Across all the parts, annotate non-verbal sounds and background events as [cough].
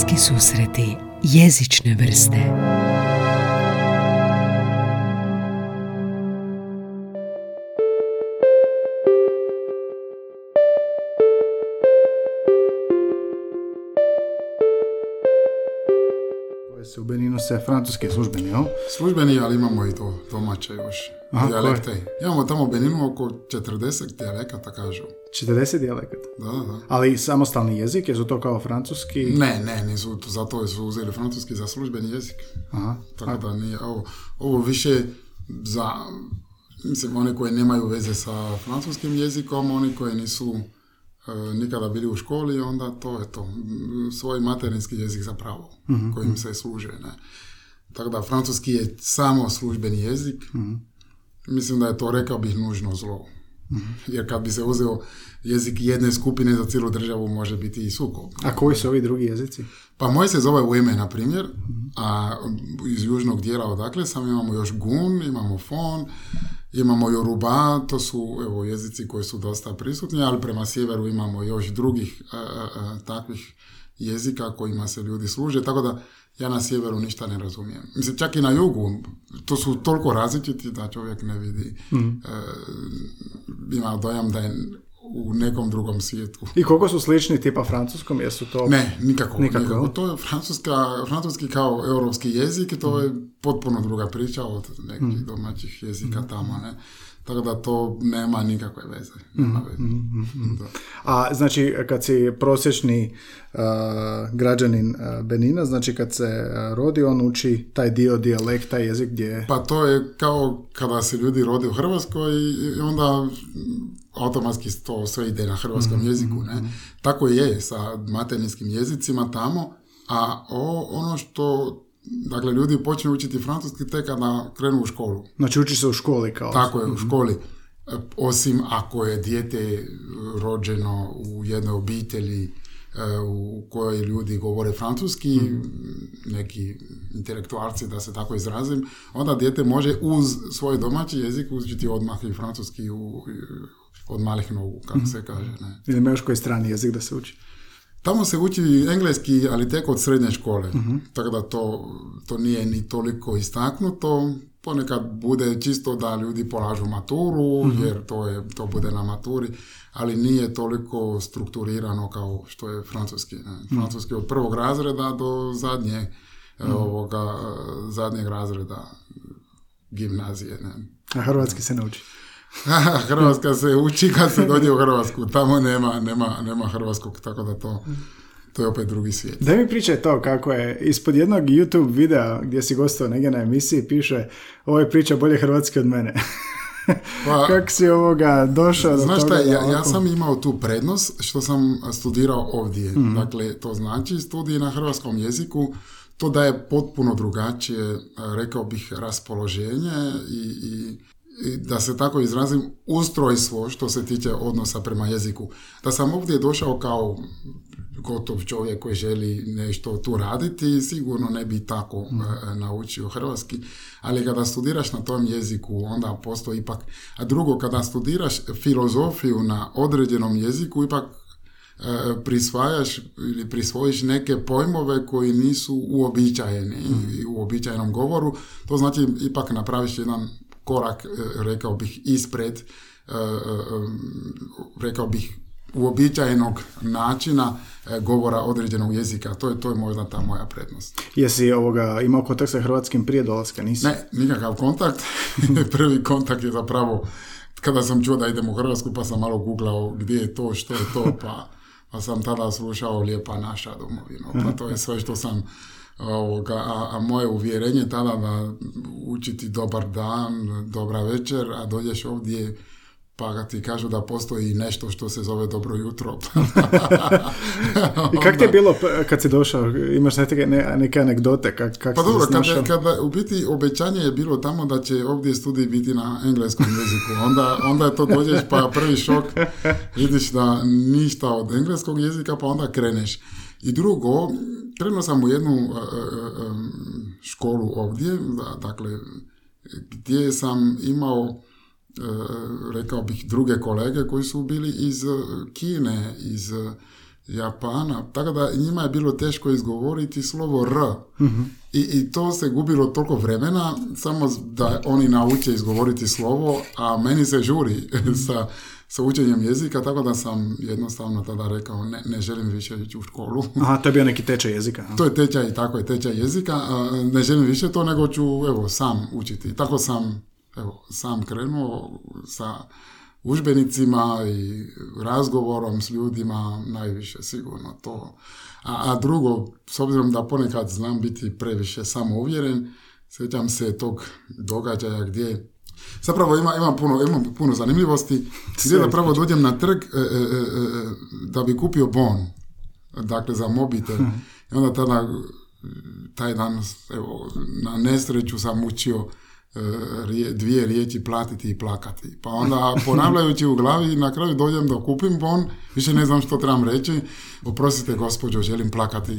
Bliski susreti jezične vrste se u Beninu se francuski službeni, jel? Službeni, ali imamo i to domaće još Aha, dijalekte. Imamo tamo u Beninu oko 40 dijalekata, kažu. 40 dijalekata. Da, da, da. Ali samostalni jezik, jesu to kao francuski? Ne, ne, nisu, zato su uzeli francuski za službeni jezik. Aha. Tako da nije, ovo, ovo više za, mislim, oni koji nemaju veze sa francuskim jezikom, oni koji nisu e, nikada bili u školi, onda to je to. Svoj materinski jezik zapravo, kojim se služe, ne. Tako da francuski je samo službeni jezik. Mislim da je to, rekao bih, nužno zlo. Jer kad bi se uzeo jezik jedne skupine za cijelu državu, može biti i sukob. A koji su ovi drugi jezici? Pa moj se zove Ueme, na primjer, a iz južnog dijela odakle sam imamo još Gun, imamo Fon, imamo Yoruba, to su evo, jezici koji su dosta prisutni, ali prema sjeveru imamo još drugih e, e, e, takvih jezika kojima se ljudi služe, tako da ja na sjeveru ništa ne razumijem. Mislim, čak i na jugu, to su toliko različiti da čovjek ne vidi, e, ima dojam da je u nekom drugom svijetu. I koliko su slični tipa francuskom, jesu to... Ne, nikako. Nikako, nikako. To je francuska, francuski kao europski jezik, to je potpuno druga priča od nekih domaćih jezika tamo, ne. Tako da to nema nikakve veze. Nema veze. Da. A znači kad si prosječni uh, građanin uh, Benina, znači kad se uh, rodi, on uči taj dio dijalekta, jezik gdje je... Pa to je kao kada se ljudi rode u Hrvatskoj i onda automatski to sve ide na hrvatskom jeziku. Ne? Tako je sa materinskim jezicima tamo, a o, ono što Dakle, ljudi počnu učiti francuski tek kada krenu u školu. Znači uči se u školi kao... Tako je, u školi. E, Osim ako je dijete rođeno u jednoj obitelji e, u kojoj ljudi govore francuski, neki intelektualci da se tako izrazim, onda dijete može uz svoj domaći jezik učiti odmah i francuski u, od malih nogu, kako se kaže. Ne. Ili ima još koji strani jezik da se uči? Tamo se uči engleski, ali tek od srednje škole. Tako da to, to nije ni toliko istaknuto. Ponekad bude čisto da ljudi polažu maturu, jer to, je, to bude na maturi, ali nije toliko strukturirano kao što je francuski. Ne? Francuski od prvog razreda do zadnje, e, ovoga, e, zadnjeg razreda gimnazije. Ne? A hrvatski se ne uči. [laughs] Hrvatska se uči kad se dođe u Hrvatsku. Tamo nema, nema, nema hrvatskog, tako da to, to je opet drugi svijet. Daj mi pričaj to kako je ispod jednog YouTube videa gdje si gostao negdje na emisiji piše ovo je priča bolje hrvatski od mene. [laughs] Pa- Kako si ovoga došao do Znaš toga? šta, da ja, ja sam imao tu prednost što sam studirao ovdje. Dakle, to znači studij na hrvatskom jeziku, to da je potpuno drugačije, rekao bih, raspoloženje i, i da se tako izrazim, ustrojstvo što se tiče odnosa prema jeziku. Da sam ovdje došao kao gotov čovjek koji želi nešto tu raditi, sigurno ne bi tako e, naučio hrvatski, ali kada studiraš na tom jeziku, onda postoji ipak... A drugo, kada studiraš filozofiju na određenom jeziku, ipak e, prisvajaš ili prisvojiš neke pojmove koji nisu uobičajeni i u uobičajenom govoru, to znači ipak napraviš jedan korak, e, rekao bih, ispred, e, e, rekao bih, uobičajenog načina govora određenog jezika. To je, to je možda ta moja prednost. Jesi ovoga, imao kontakt sa hrvatskim prije dolaska? Nisi? Ne, nikakav kontakt. [laughs] Prvi kontakt je zapravo kada sam čuo da idem u Hrvatsku pa sam malo googlao gdje je to, što je to, pa, pa sam tada slušao Lijepa naša domovina. Pa to je sve što sam ovoga, a, a moje uvjerenje tada da učiti dobar dan, dobra večer, a dođeš ovdje pa ti kažu da postoji nešto što se zove dobro jutro. [laughs] I kak ti je bilo kad si došao? Imaš neke, ne- neke anegdote? Kak, kak Pa dobro, kada, kada u biti obećanje je bilo tamo da će ovdje studij biti na engleskom jeziku. Onda, onda je to dođeš pa prvi šok, vidiš da ništa od engleskog jezika pa onda kreneš. I drugo, krenuo sam u jednu e, e, e, školu ovdje, da- dakle, gdje sam imao rekao bih druge kolege koji su bili iz Kine, iz Japana, tako da njima je bilo teško izgovoriti slovo R. I, I to se gubilo toliko vremena, samo da oni nauče izgovoriti slovo, a meni se žuri [laughs] sa, sa učenjem jezika, tako da sam jednostavno tada rekao ne, ne želim više ići u školu. [laughs] Aha, to je bio neki tečaj jezika. To je tečaj, tako je, tečaj jezika. Ne želim više to, nego ću, evo, sam učiti. Tako sam, evo, sam krenuo sa užbenicima i razgovorom s ljudima, najviše sigurno to. A, a drugo, s obzirom da ponekad znam biti previše samouvjeren, sjećam se tog događaja gdje Zapravo ima, ima, puno, ima puno zanimljivosti. Gdje zapravo dođem na trg e, e, e, e, da bi kupio bon, dakle za mobitel. I onda tada taj dan, evo, na nesreću sam učio e, dvije riječi platiti i plakati. Pa onda ponavljajući u glavi na kraju dođem da kupim bon, više ne znam što trebam reći. Oprostite gospođo, želim plakati.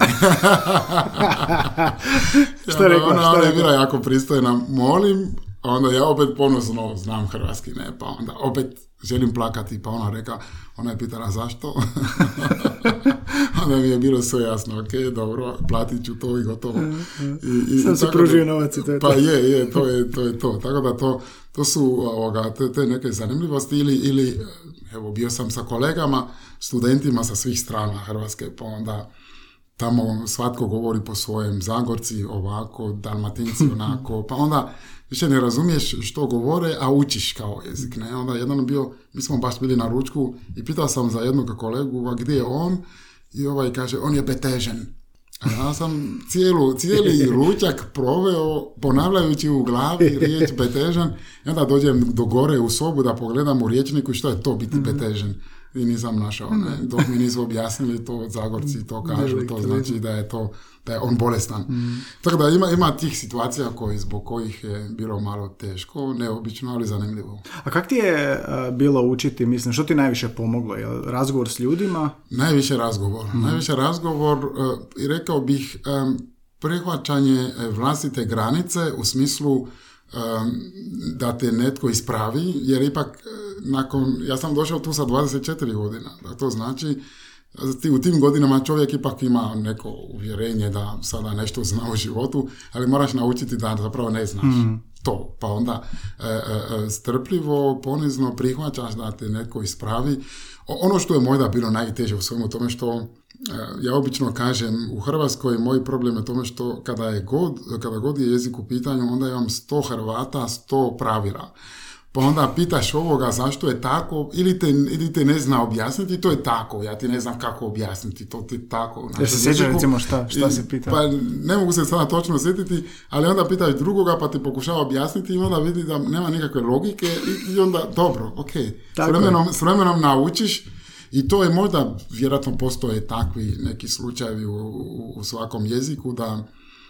Šta je rekla, Ona, je rekla? bila jako pristojna, molim, a onda ja opet ponosno znam hrvatski, ne, pa onda opet želim plakati, pa ona reka, ona je pitala zašto, [laughs] onda mi je bilo sve jasno, ok, dobro, platit ću to i gotovo. I, i, Sam se pružio novac i to je Pa to. je, je, to je to. Je to. Tako da to, to su ovoga, te, te neke zanimljivosti ili, ili, evo, bio sam sa kolegama, studentima sa svih strana Hrvatske, pa onda tamo svatko govori po svojem, Zagorci ovako, Dalmatinci [laughs] onako, pa onda više ne razumiješ što govore, a učiš kao jezik, ne, onda jedan je bio, mi smo baš bili na ručku i pitao sam za jednog kolegu, a gdje je on, i ovaj kaže, on je betežen. A ja sam cijelu, cijeli [laughs] ručak proveo ponavljajući u glavi riječ betežan i onda dođem do gore u sobu da pogledam u riječniku što je to biti betežan. I nisam našao, ne. Dok mi nisu objasnili to, Zagorci to [laughs] kažu, to znači da je to, da je on bolestan. Tako da ima, ima tih situacija koji, zbog kojih je bilo malo teško, neobično, ali zanimljivo. A kak ti je a, bilo učiti, mislim, što ti najviše pomoglo? Jel razgovor s ljudima? Najviše razgovor. Najviše razgovor e, i rekao bih prihvaćanje e, vlastite granice u smislu da te netko ispravi, jer ipak e, nakon, ja sam došao tu sa 24 godina, da to znači ti u tim godinama čovjek ipak ima neko uvjerenje da sada nešto zna u životu, ali moraš naučiti da zapravo ne znaš to. Pa onda e, e, e, strpljivo, ponizno prihvaćaš da te netko ispravi. O- ono što je možda bilo najteže u svemu tome što e, ja obično kažem u Hrvatskoj moj problem je tome što kada je god, kada god je jezik u pitanju onda imam 100 Hrvata, 100 pravila. Pa onda pitaš ovoga zašto je tako, ili te, ili te ne zna objasniti, to je tako, ja ti ne znam kako objasniti, to ti tako. Jel se sjećaš, recimo, šta- šta si pitao? Pa ne mogu se sada točno sjetiti, ali onda pitaš drugoga pa ti pokušava objasniti i onda vidi da nema nikakve logike i, i onda dobro, ok. S vremenom, s vremenom naučiš i to je možda, vjerojatno postoje takvi neki slučajevi u, u, u svakom jeziku da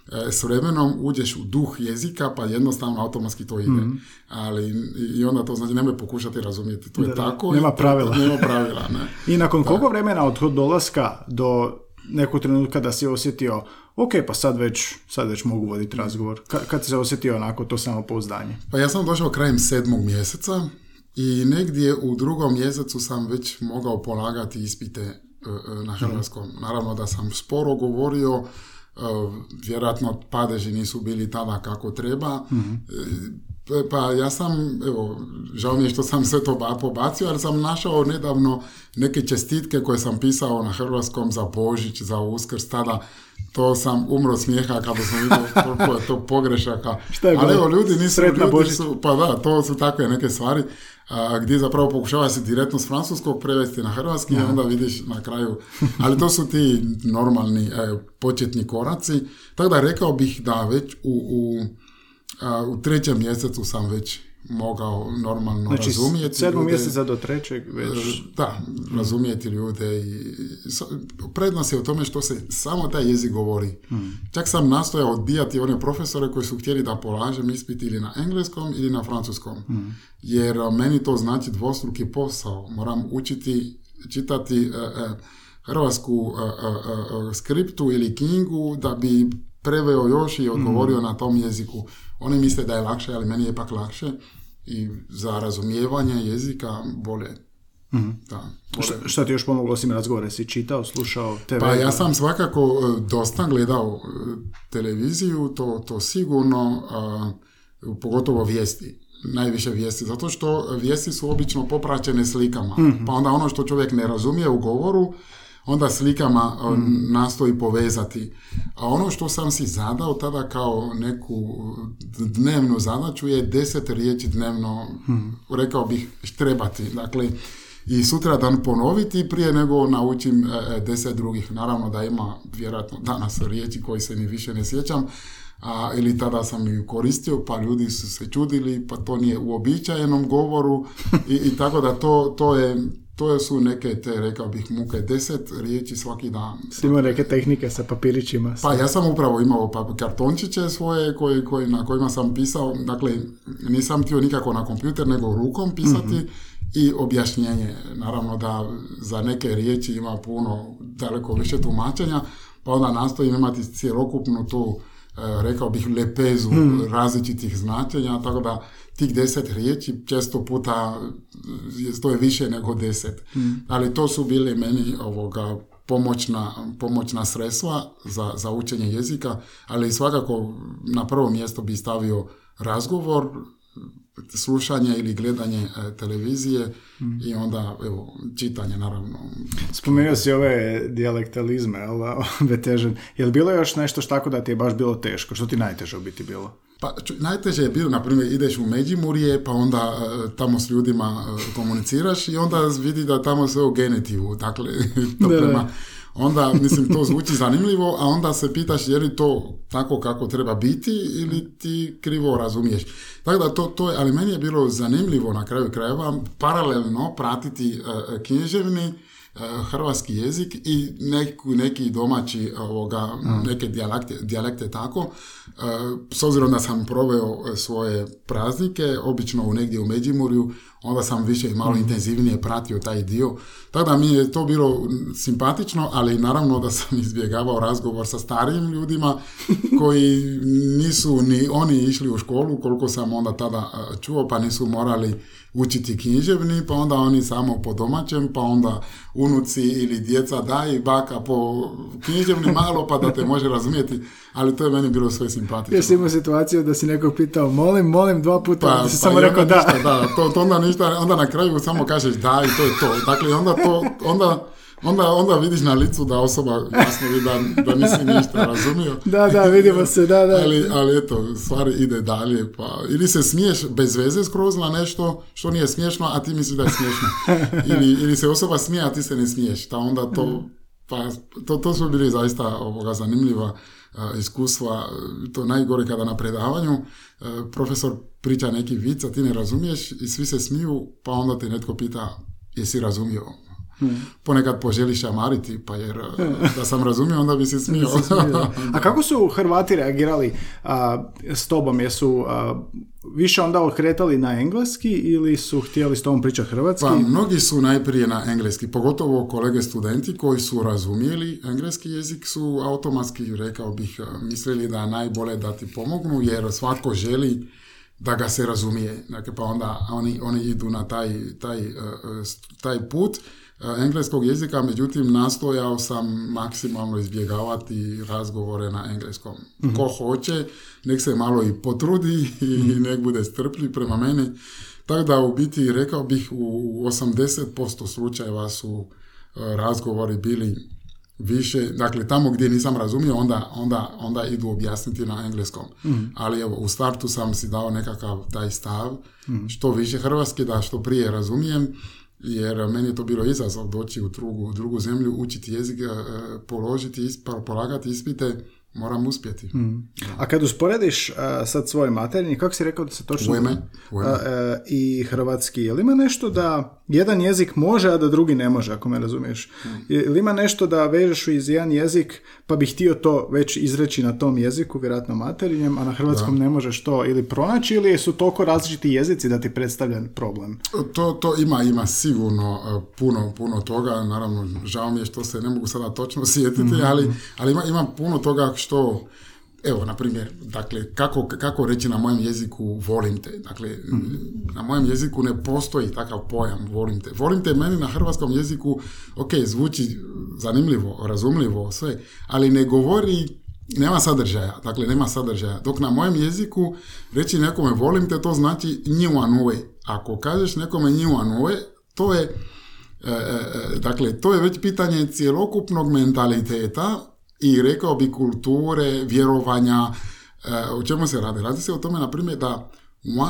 e, s vremenom uđeš u duh jezika pa jednostavno automatski to ide. Mhm. Ali i- onda to znači nemoj pokušati razumjeti. To je Da, tako. Nema pravila. Nema pravila, ne. I nakon koliko vremena od dolaska do nekog trenutka da si osjetio ok, pa sad već, sad već mogu voditi razgovor. Ka- kad si se osjetio onako to samopouzdanje? Pa ja sam došao krajem sedmog mjeseca i negdje u drugom mjesecu sam već mogao polagati ispite e, e, na hrvatskom. Naravno da sam sporo govorio, e, vjerojatno padeži nisu bili tada kako treba. E, Pa ja sam, evo, žao mi je što sam sve to ba- pobacio, ali sam našao nedavno neke čestitke koje sam pisao na hrvatskom za Božić, za Uskrs, tada to sam umro smijeha kada sam vidio [laughs] koliko je to pogrešaka. Šta je ali evo, ljudi nisu, Sretna ljudi Božić. su, pa da, to su takve neke stvari a, gdje zapravo pokušava se direktno s francuskog prevesti na hrvatski i onda vidiš na kraju, ali to su ti normalni e, početni koraci. Tako da rekao bih da već u, u, a, u trećem mjesecu sam već mogao normalno Znači, razumijeti. sedmog mjeseca do trećeg već... Da, razumijeti ljude i prednost je u tome što se samo taj jezik govori. Čak sam nastojao odbijati one profesore koji su htjeli da polažem ispit ili na engleskom ili na francuskom. Jer a, meni to znači dvostruki posao. Moram učiti čitati e, e, hrvatsku e, e, e, skriptu ili knjigu da bi preveo još i odgovorio na tom jeziku. Oni misle da je lakše, ali meni je ipak lakše i za razumijevanje jezika bolje Da. Šta, šta ti još pomoglo osim razgovore? Si čitao, slušao TV? Pa ja sam svakako e, dosta gledao e, televiziju, to, to sigurno, a, pogotovo vijesti najviše vijesti, zato što vijesti su obično popraćene slikama, pa onda ono što čovjek ne razumije u govoru, onda slikama e, nastoji povezati. A ono što sam si zadao tada kao neku dnevnu zadaću je deset riječi dnevno, rekao bih, trebati. Dakle, i sutra dan ponoviti prije nego naučim e, e, deset drugih. Naravno da ima vjerojatno danas riječi koji se ni više ne sjećam, a, ili tada sam ju koristio, pa ljudi su se čudili, pa to nije u običajenom govoru [laughs] i, i tako da to, to je to su neke te, rekao bih, muke, deset riječi svaki dan. Si imao neke tehnike sa papirićima? Pa ja sam upravo imao pa, kartončiće svoje koji, koji, na kojima sam pisao, dakle nisam htio nikako na kompjuter nego rukom pisati i objašnjenje. Naravno da za neke riječi ima puno daleko više tumačenja, pa onda nastojim imati cjelokupnu tu e, rekao bih lepezu različitih značenja, tako da tih deset riječi često puta je- to je više nego deset. Ali to su bili meni ovoga pomoćna, pomoćna sredstva za, za učenje jezika, ali svakako na prvo mjesto bi stavio razgovor, slušanje ili gledanje e, televizije i onda evo, čitanje naravno. Spomenuo si ove dijalektalizme, jel, vetežen. Je li bilo još nešto što tako da ti je baš bilo teško? Što ti najteže u biti bilo? Pa najteže je bilo, na primjer, ideš u Međimurje, pa onda e, tamo s ljudima e, komuniciraš i onda vidi da tamo sve u genitivu, dakle, [laughs] to Da, prema, onda, mislim, to zvuči zanimljivo, a onda se pitaš je li to tako kako treba biti ili ti krivo razumiješ. Tako da to, to je, ali meni je bilo zanimljivo na kraju krajeva paralelno pratiti e, književni, hrvatski jezik i neku, neki domaći ovoga, neke dijalekte, dijalekte tako. E, S obzirom da sam proveo e, svoje praznike, obično u negdje u Međimurju, onda sam više i malo intenzivnije pratio taj dio. Tako da mi je to bilo simpatično, ali naravno da sam [laughs] izbjegavao razgovor sa starijim ljudima [laughs] koji nisu ni oni išli u školu koliko sam onda tada e, čuo, pa nisu morali učiti književni, pa onda oni samo po domaćem, pa onda unuci ili djeca daj baka po književni [laughs] malo pa da te može razumjeti, ali to je meni bilo sve simpatično. Jesi imao situaciju da si nekog pitao, molim, molim, dva puta, Pa, da si pa samo i rekao da. ništa, da, to, to onda ništa, onda na kraju samo kažeš da i to je to. Dakle, onda to, onda, onda, onda vidiš na licu da osoba jasno vidi da, da nisi ništa razumio. Da, da, vidimo se, da, da. Ali, ali eto, stvar ide dalje, pa ili se smiješ bez veze skroz na nešto što nije smiješno, a ti misliš da je smiješno. [laughs] Ili, ili se osoba smije, a ti se ne smiješ. Ta onda to, pa, to, to su bili zaista ovoga zanimljiva a, iskustva. To najgore kada na predavanju profesor priča neki vic, a ti ne razumiješ i svi se smiju, pa onda te netko pita jesi razumio? Ponekad poželiš šamariti, pa jer e, da sam razumio, onda bi se smio. [laughs] A kako su Hrvati reagirali a, s tobom? Jesu a, više onda okretali na engleski ili su htjeli s tobom pričati hrvatski? Pa mnogi su najprije na engleski, pogotovo kolege studenti koji su razumijeli engleski jezik su automatski, rekao bih, mislili da je najbolje da ti pomognu jer svatko želi da ga se razumije. Dakle, pa onda oni, oni idu na taj, taj, eh, eh, taj put eh, engleskog jezika, međutim nastojao sam maksimalno izbjegavati razgovore na engleskom. Ko hoće, nek se malo i potrudi i nek bude strpljiv prema meni. Tako da u biti rekao bih u 80% slučajeva su e, razgovori bili više, dakle tamo gdje nisam razumio onda, onda, onda idu objasniti na engleskom. Ali evo u startu sam si dao nekakav taj stav, što više hrvatski da što prije razumijem, jer meni je to bilo izazov doći u drugu, drugu zemlju, učiti jezik, e, položiti, polagati ispite, moram uspjeti. A kad usporediš a, sad svoj materinji, kako si rekao da se točno... Ujme, ujme. A, e, I hrvatski, je li ima nešto da jedan jezik može, a da drugi ne može, ako me razumiješ? Je li ima nešto da vežeš iz jedan jezik, pa bi htio to već izreći na tom jeziku, vjerojatno materinjem, a na hrvatskom ne možeš to ili pronaći, ili su toliko različiti jezici da ti predstavlja problem? To, to ima, ima sigurno e, puno, puno toga, naravno žao mi je što se ne mogu sada točno sjetiti, ali, ali ima, ima puno toga što evo, na primjer, dakle, kako, kako reći na mojem jeziku volim te. Dakle, na mojem jeziku ne postoji takav pojam volim te. Volim te meni na hrvatskom jeziku, ok, zvuči zanimljivo, razumljivo, sve, ali ne govori nema sadržaja, dakle nema sadržaja. Dok na mojem jeziku reći nekome volim te, to znači njiwanue. Ako kažeš nekome njiwanue, to je e, e, e, dakle, to je već pitanje cjelokupnog mentaliteta i rekao bi kulture, vjerovanja, o čemu se radi? Radi se o tome, na primjer, da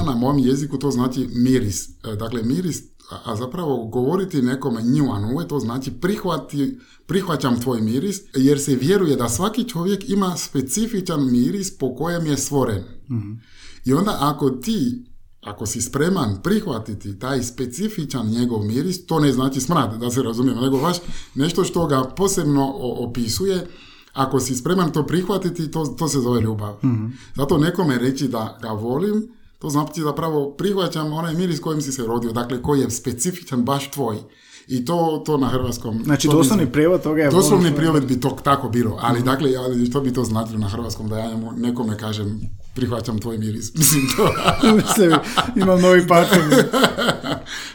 na mom jeziku to znači miris. Dakle, miris, a zapravo govoriti nekome njuanue, to znači prihvati, prihvaćam tvoj miris, jer se vjeruje da svaki čovjek ima specifičan miris po kojem je stvoren. I onda ako ti ako si spreman prihvatiti taj specifičan njegov miris, to ne znači smrad, da se razumijemo, nego baš nešto što ga posebno opisuje, ako si spreman to prihvatiti, to, to se zove ljubav. Zato nekome reći da ga volim, to znači zapravo prihvaćam onaj miris kojim si se rodio, dakle koji je specifičan baš tvoj. I to, to na hrvatskom... Znači, doslovni prijevod toga je... Doslovni prijevod bi to tako bilo, ali mm dakle, ali što bi to značilo na hrvatskom, da ja nekome kažem prihvaćam tvoj miris. Mislim to. [laughs] Mislim, imam novi patent.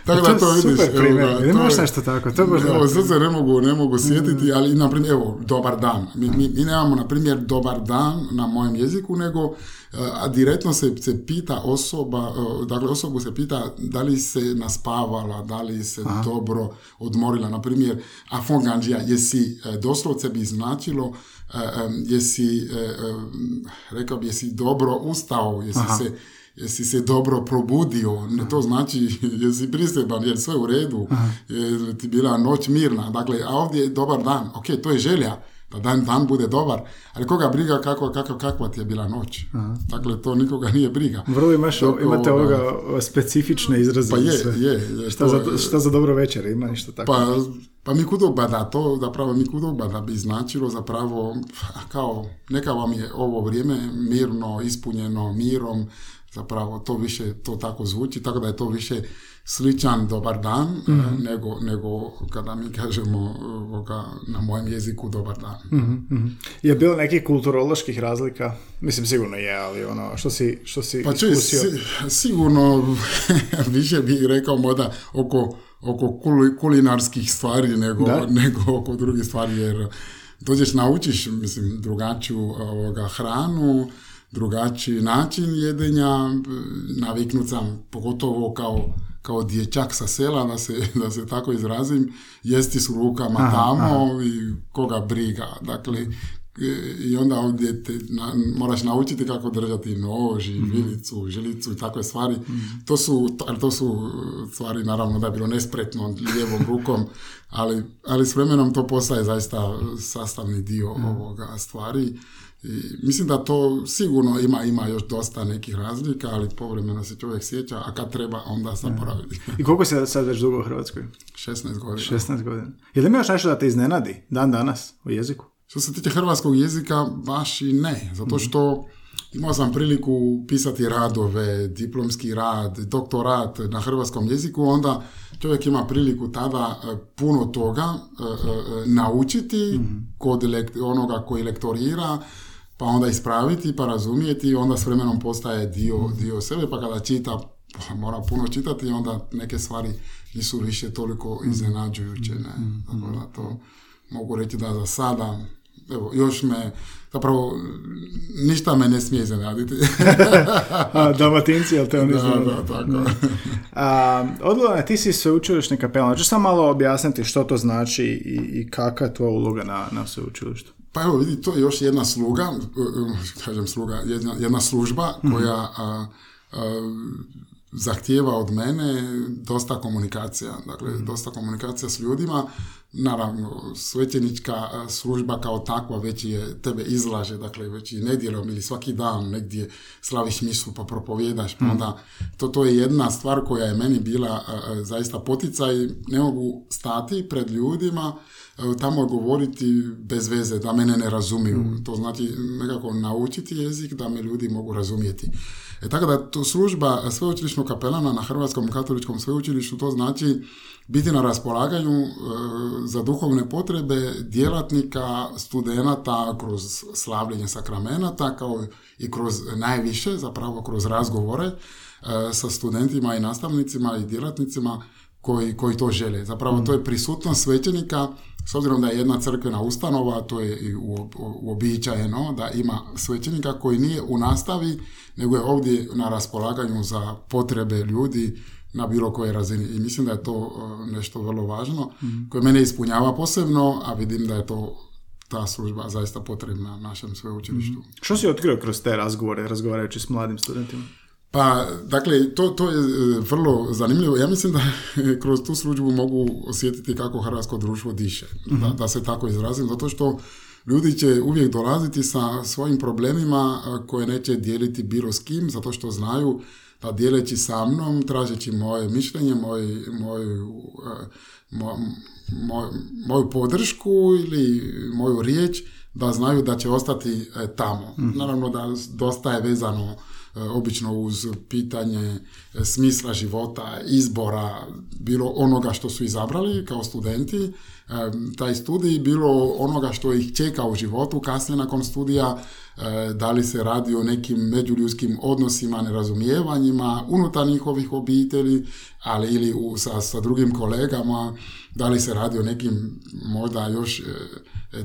tako da to vidiš. Super primjer. Imaš nešto tako. To baš evo, sad se ne mogu, ne mogu sjetiti, ali na primjer, evo, dobar dan. Mi, mi, mi nemamo, na primjer, dobar dan na mojem jeziku, nego a direktno se, se pita osoba, dakle osobu se pita da li se naspavala, da li se Aha. dobro odmorila. Na primjer, a fonganđija, jesi, doslovce bi značilo, jesi, rekao bi, jesi dobro ustao, jesi se jesi se dobro probudio, ne to znači [laughs] jesi prisreban, jer sve u redu, je ti bila noć mirna, dakle, a ovdje je dobar dan, ok, to je želja, da dan, dan bude dobar, ali koga briga kako, kako, kakva ti je bila noć. Aha. Dakle, to nikoga nije briga. Vrlo imaš, Dok, imate ovoga specifične izraze. Pa je, je. je šta, za, šta za dobro večer ima, ništa tako. Pa, pa mi da to zapravo mi da bi značilo zapravo [laughs] kao neka vam je ovo vrijeme mirno, ispunjeno mirom, zapravo to više, to tako zvuči, tako da je to više sličan dobar dan mm nego, nego kada mi kažemo ovoga, na mojem jeziku dobar dan. mm Je bilo nekih kulturoloških razlika? Mislim, sigurno je, ali ono, što si, što si pa čuj, si, sigurno [laughs] više bih rekao možda oko, oko kulinarskih stvari nego, [laughs] nego oko drugih stvari, jer dođeš naučiš, mislim, drugačiju ovoga, hranu, drugačiji način jedenja, naviknut sam pogotovo kao kao dječak sa sela, da se, [laughs] da se tako izrazim, jesti s rukama aha, tamo i koga briga. Dakle, i onda ovdje te, na, moraš naučiti kako držati nož i mm vilicu, žilicu i takve stvari. Mhm. To, su, to su stvari, naravno, da je bilo nespretno lijevom [laughs] rukom, ali, ali s vremenom to postaje zaista sastavni dio mm ovoga stvari. I mislim da to sigurno ima, ima još dosta nekih razlika, ali povremeno se čovjek sjeća, a kad treba, onda zaboravi. I koliko se sad već dugo u Hrvatskoj? 16 godina. 16 godina. Je li još nešto da te iznenadi dan danas u jeziku? Što se tiče hrvatskog jezika, baš i ne, zato što imao sam priliku pisati radove, diplomski rad, doktorat na hrvatskom jeziku, onda čovjek ima priliku tada e, puno toga e, e, naučiti mhm. kod onoga koji lektorira, pa onda ispraviti, pa razumijeti onda s vremenom postaje dio, dio sebe, pa kada čita, pa mora puno čitati i onda neke stvari nisu više toliko iznenađujuće. Ne? Tako da to mogu reći da za sada, evo, još me, zapravo, ništa me ne smije iznenaditi. [laughs] Dalmatinci, ali te oni da, da, tako. A, ti si sveučilišni kapelan. Ću samo malo objasniti što to znači i, i kakva je tvoja uloga na, na sveučilištu. Pa evo vidi, to je još jedna sluga, kažem sluga, jedna, jedna služba mhm. koja a, zahtijeva od mene dosta komunikacija, dakle mhm. dosta komunikacija s ljudima, naravno svećenička služba kao takva već je tebe izlaže, dakle već i nedjelom ili svaki dan negdje slaviš misu pa propovjedaš, pa mhm. onda to, to je jedna stvar koja je meni bila zaista poticaj, ne mogu stati pred ljudima, tamo govoriti bez veze, da mene ne razumiju. Mm. To znači nekako naučiti jezik da me ljudi mogu razumjeti. E, tako da to služba sveučilišnog kapelana na Hrvatskom katoličkom sveučilištu, to znači biti na raspolaganju e, za duhovne potrebe djelatnika, studenata kroz slavljenje sakramenata, kao i kroz najviše, zapravo kroz razgovore e, sa studentima i nastavnicima i djelatnicima koji, koji to žele. Zapravo to je prisutnost svećenika, s obzirom da je jedna crkvena ustanova, to je i uobičajeno da ima svećenika koji nije u nastavi, nego je ovdje na raspolaganju za potrebe ljudi na bilo kojoj razini. I mislim da je to e, nešto vrlo važno, mm. koje mene ispunjava posebno, a vidim da je to ta služba zaista potrebna našem sveučilištu. Mm. Što si otkrio kroz te razgovore, razgovarajući s mladim studentima? Pa, dakle, to, to je e, vrlo zanimljivo. Ja mislim da [laughs] kroz tu službu mogu osjetiti kako hrvatsko društvo diše, da, mhm. da se tako izrazim, zato što ljudi će uvijek dolaziti sa svojim problemima koje neće dijeliti bilo s kim, zato što znaju da dijeleći sa mnom, tražeći moje mišljenje, moj, moju, moj, moju podršku ili moju riječ, da znaju da će ostati e, tamo. Mhm. Naravno da dosta je vezano E, obično uz pitanje e, smisla života, izbora, bilo onoga što su izabrali kao studenti, e, taj studij, bilo onoga što ih čeka u životu kasnije nakon studija, da li se radi o nekim međuljudskim odnosima, nerazumijevanjima unutar njihovih obitelji, ali ili u, sa, sa drugim kolegama, da li se radi o nekim možda još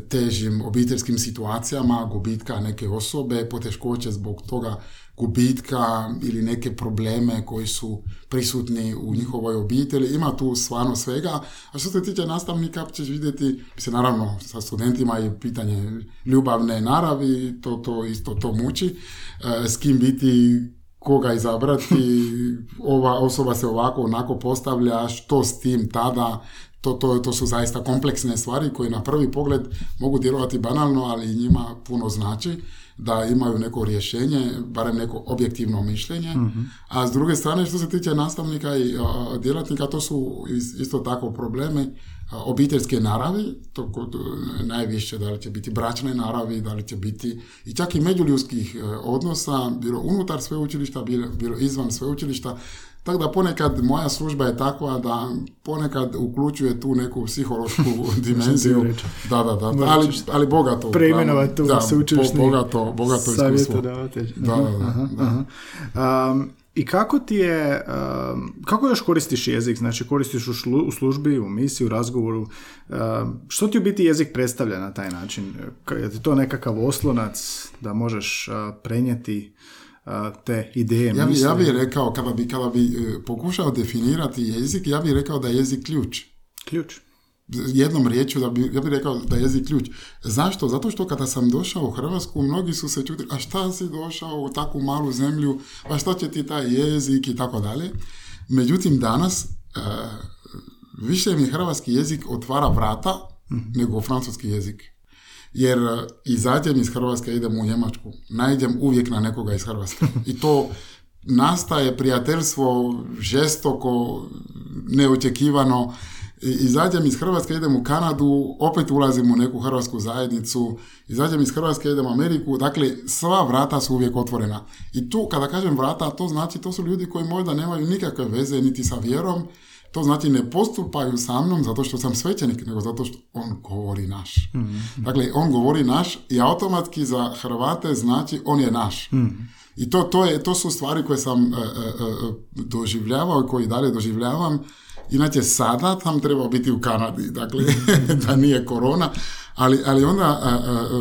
težim obiteljskim situacijama, gubitka neke osobe, poteškoće zbog toga gubitka ili neke probleme koji su prisutni u njihovoj obitelji. Ima tu stvarno svega. A što se tiče nastavnika, ćeš vidjeti, se naravno sa studentima je pitanje ljubavne naravi, to, to isto to muči. E, s kim biti, koga izabrati, [laughs] ova osoba se ovako onako postavlja, što s tim tada, to, to, to su zaista kompleksne stvari koje na prvi pogled mogu djelovati banalno, ali njima puno znači da imaju neko rješenje, barem neko objektivno mišljenje, mhm. a s druge strane što se tiče nastavnika i djelatnika, to su isto tako probleme obiteljske naravi, to kod e, najviše da li će biti bračne naravi, da li će biti i čak i međuljudskih e, odnosa, bilo unutar sveučilišta, bilo, bilo izvan sveučilišta, tako da ponekad moja služba je takva da ponekad uključuje tu neku psihološku [laughs] dimenziju. da, da, da. Ali, ali bogato. Preimenovati tu da, bogato, bogato iskustvo. Da, da, da. Um, I kako ti je, um, kako još koristiš jezik? Znači koristiš u, u službi, u misiji, u razgovoru. Um, što ti u biti jezik predstavlja na taj način? Je ti to nekakav oslonac da možeš uh, prenijeti te ideje. Ja, bi, ja bih rekao, kada bi, kada bi e, pokušao definirati jezik, ja bih rekao da je jezik ključ. Ključ? Jednom riječju, da bi, ja bih rekao da je jezik ključ. Zašto? Zato što kada sam došao u Hrvatsku, mnogi su se čutili, a šta si došao u takvu malu zemlju, a šta će ti taj jezik i tako dalje. Međutim, danas uh, više mi hrvatski jezik otvara vrata mm nego francuski jezik jer e, izađem iz Hrvatske, idem u Njemačku, najđem uvijek na nekoga iz Hrvatske. I to nastaje prijateljstvo žestoko, neočekivano. Izađem iz Hrvatske, idem u Kanadu, opet ulazim u neku hrvatsku zajednicu, izađem iz Hrvatske, idem u Ameriku, dakle sva vrata su uvijek otvorena. I tu, kada kažem vrata, to znači to su ljudi koji možda nemaju nikakve veze niti sa vjerom, to znači ne postupaju sa mnom zato što sam svećenik, nego zato što on govori naš. mm Dakle, on govori naš i automatski za Hrvate znači on je naš. mm I to, to, je, to su stvari koje sam e, e, e, doživljavao i koje dalje doživljavam. Inače, sada tam treba biti u Kanadi, dakle, [laughs] da nije korona, ali, ali onda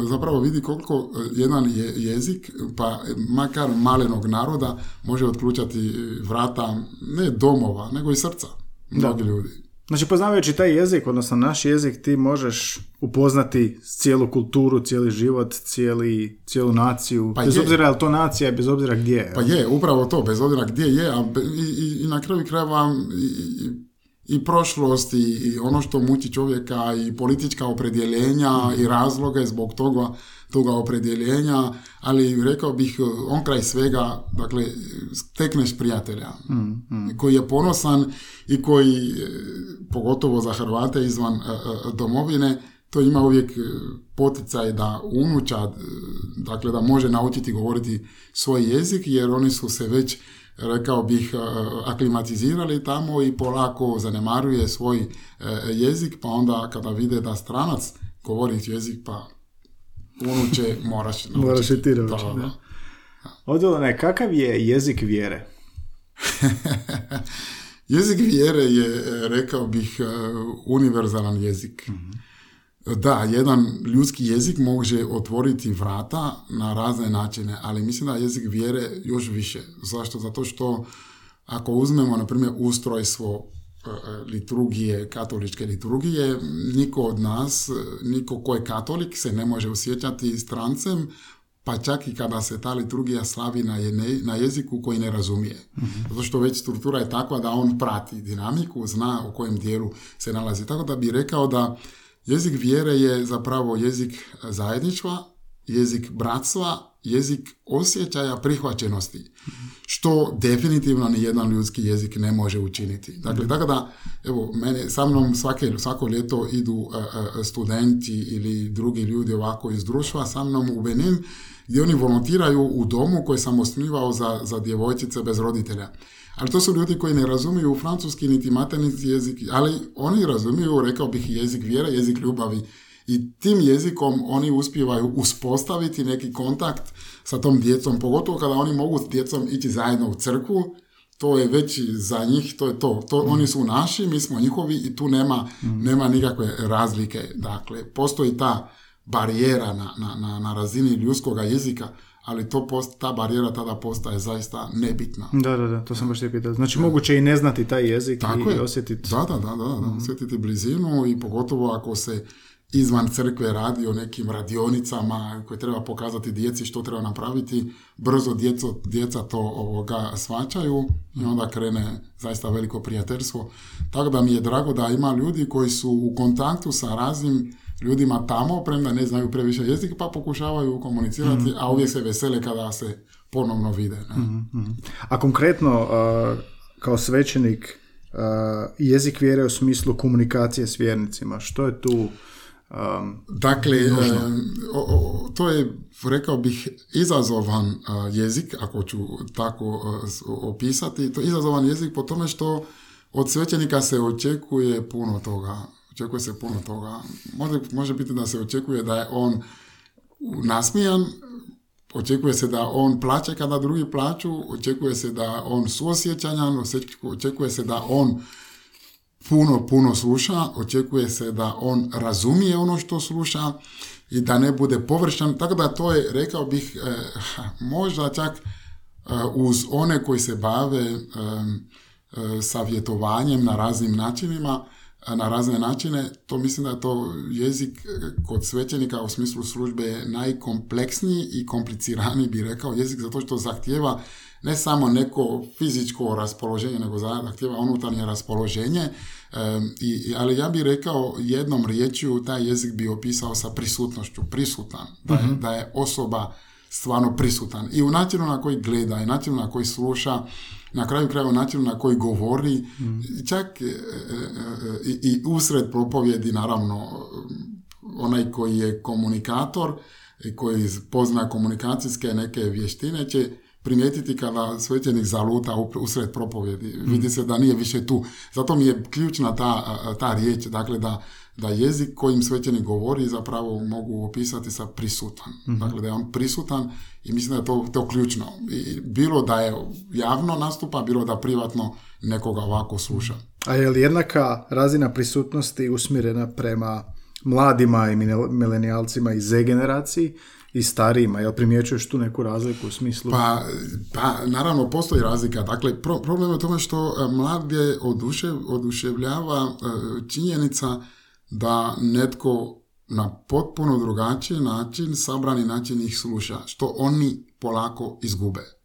zapravo vidi koliko jedan je jezik, pa makar malenog naroda, može otključati vrata ne domova, nego i srca mnogi ljudi. Znači, poznavajući taj jezik, odnosno naš jezik, ti možeš upoznati cijelu kulturu, cijeli život, cijeli, cijelu naciju, pa bez je. obzira je li to nacija, bez obzira gdje je. Pa je, upravo to, bez obzira gdje je, a i, i, na kraju krajeva i, i prošlost i, ono što muči čovjeka i politička opredjeljenja i razloge zbog toga toga opredjeljenja, ali rekao bih on kraj svega, dakle, stekneš prijatelja mm, mm. koji je ponosan i koji, pogotovo za Hrvate izvan e, e, domovine, to ima uvijek e, poticaj da unučad, dakle da može naučiti govoriti svoj jezik, jer oni su se već rekao bih, aklimatizirali tamo i polako zanemaruje svoj jezik, pa onda kada vide da stranac govori jezik, pa unuče moraš naučiti. Moraš i ti ne, kakav je jezik vjere? [laughs] jezik vjere je, rekao bih, univerzalan jezik. Mhm. Da, jedan ljudski jezik može otvoriti vrata na razne načine, ali mislim da jezik vjere još više. Zašto? Zato što ako uzmemo, na primjer, ustrojstvo e, e, liturgije, katoličke liturgije, niko od nas, niko ko je katolik se ne može osjećati strancem, pa čak i kada se ta liturgija slavi na, na jeziku koji ne razumije. mm Zato što već struktura je takva da on prati dinamiku, zna u kojem dijelu se nalazi. Tako da bi rekao da Jezik vjere je zapravo jezik zajedništva, jezik bratstva, jezik osjećaja prihvaćenosti, što definitivno ni jedan ljudski jezik ne može učiniti. Dakle, tako da, evo, mene, sa mnom svake, svako ljeto idu e, studenti ili drugi ljudi ovako iz društva sa mnom u Benin, gdje oni volontiraju u domu koji sam osnivao za, za djevojčice bez roditelja. Ali to su ljudi koji ne razumiju francuski niti maternici jezik, ali oni razumiju, rekao bih, jezik vjera, jezik ljubavi. I tim jezikom oni uspijevaju uspostaviti neki kontakt sa tom djecom, pogotovo kada oni mogu s djecom ići zajedno u crkvu, to je već za njih, to je to. to mm. Oni su naši, mi smo njihovi i tu nema, mm. nema nikakve razlike. Dakle, postoji ta barijera na, na, na, na razini ljudskog jezika, ali to post, ta barijera tada postaje zaista nebitna. Da, da, da, to sam baš pitao. Znači moguće i ne znati taj jezik Tako i osjetiti... Da, da, da, da, da. Mhm. osjetiti blizinu i pogotovo ako se izvan crkve radi o nekim radionicama koje treba pokazati djeci što treba napraviti, brzo djeco, djeca to ovoga svačaju i onda krene zaista veliko prijateljstvo. Tako da mi je drago da ima ljudi koji su u kontaktu sa raznim ljudima tamo, premda ne znaju previše jezik, pa pokušavaju komunicirati, mm a uvijek se vesele kada se ponovno vide. Ne? mm A konkretno, kao svećenik, jezik vjere u smislu komunikacije s vjernicima, što je tu Um, dakle, to je, rekao bih, izazovan jezik, ako ću tako opisati. To je izazovan jezik po tome što od svećenika se očekuje puno toga očekuje se puno toga. Može, može biti da se očekuje da je on nasmijan, očekuje se da on plaće kada drugi plaću, očekuje se da on suosjećanjan, očekuje se da on puno, puno sluša, očekuje se da on razumije ono što sluša i da ne bude površan. Tako da to je, rekao bih, eh, možda čak eh, uz one koji se bave eh, savjetovanjem na raznim načinima, na razne načine, to mislim da je to jezik e, kod svećenika u smislu službe je najkompleksniji i kompliciraniji bi rekao jezik zato što zahtjeva ne samo neko fizičko raspoloženje, nego zahtjeva unutarnje raspoloženje, i, ali ja bih rekao jednom riječju taj jezik bi opisao sa prisutnošću, prisutan, da je, mhm. da je osoba stvarno prisutan i u načinu na koji gleda i načinu na koji sluša na kraju krajeva načinu na koji govori, mm. čak e, e, e, i usred propovjedi naravno onaj koji je komunikator koji pozna komunikacijske neke vještine će primijetiti kada svećenik zaluta usred propovjedi. Mm. Vidi se da nije više tu. Zato mi je ključna ta, ta riječ, dakle da da jezik kojim svećenik govori zapravo mogu opisati sa prisutan. mm Dakle, da je on prisutan i mislim da je to, to ključno. I bilo da je javno nastupa, bilo da privatno nekoga ovako sluša. A je li jednaka razina prisutnosti usmjerena prema mladima i milenijalcima iz Z generaciji i starijima? Jel primjećuješ tu neku razliku u smislu? Pa, pa naravno, postoji razlika. Dakle, problem je u tome što e, mlade odušev, oduševljava e, činjenica da netko na potpuno drugačiji način, sabrani način ih sluša, što oni polako izgube.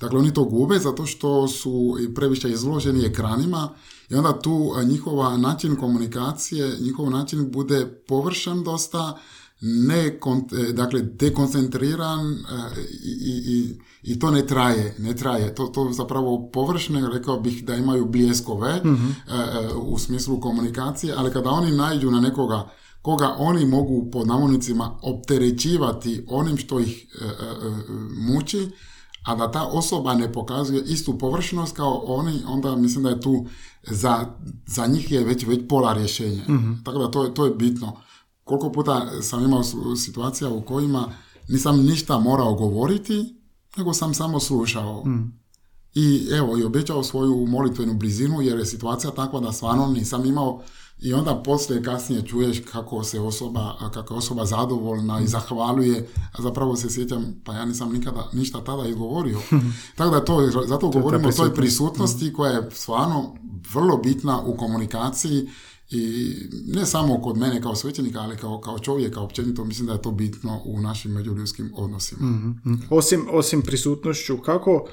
Dakle, oni to gube zato što su previše izloženi ekranima i onda tu njihova način komunikacije, njihov način bude površan dosta, ne, e, dakle, dekoncentriran e, i, i, i, to ne traje, ne traje. To, to zapravo površne, rekao bih da imaju bljeskove mm u smislu komunikacije, ali kada oni najđu na nekoga koga oni mogu pod navodnicima opterećivati onim što ih muči, a da ta osoba ne pokazuje istu površnost kao oni, onda mislim da je tu za, za njih je već, već pola rješenja. Mhm. Tako da to je, to je bitno. Koliko puta sam imao situacija u kojima nisam ništa morao govoriti, nego sam samo slušao. I evo, i obećao svoju molitvenu blizinu jer je situacija takva da stvarno nisam imao i onda poslije kasnije čuješ kako se osoba, kako je osoba zadovoljna i zahvaljuje, a zapravo se sjećam, pa ja nisam nikada ništa tada izgovorio. [laughs] Tako da to, zato govorimo o toj prisutnost. prisutnosti koja je stvarno vrlo bitna u komunikaciji i ne samo kod mene kao svećenika, ali kao, kao čovjeka općenito, mislim da je to bitno u našim međuljudskim odnosima. Osim, osim prisutnošću, kako,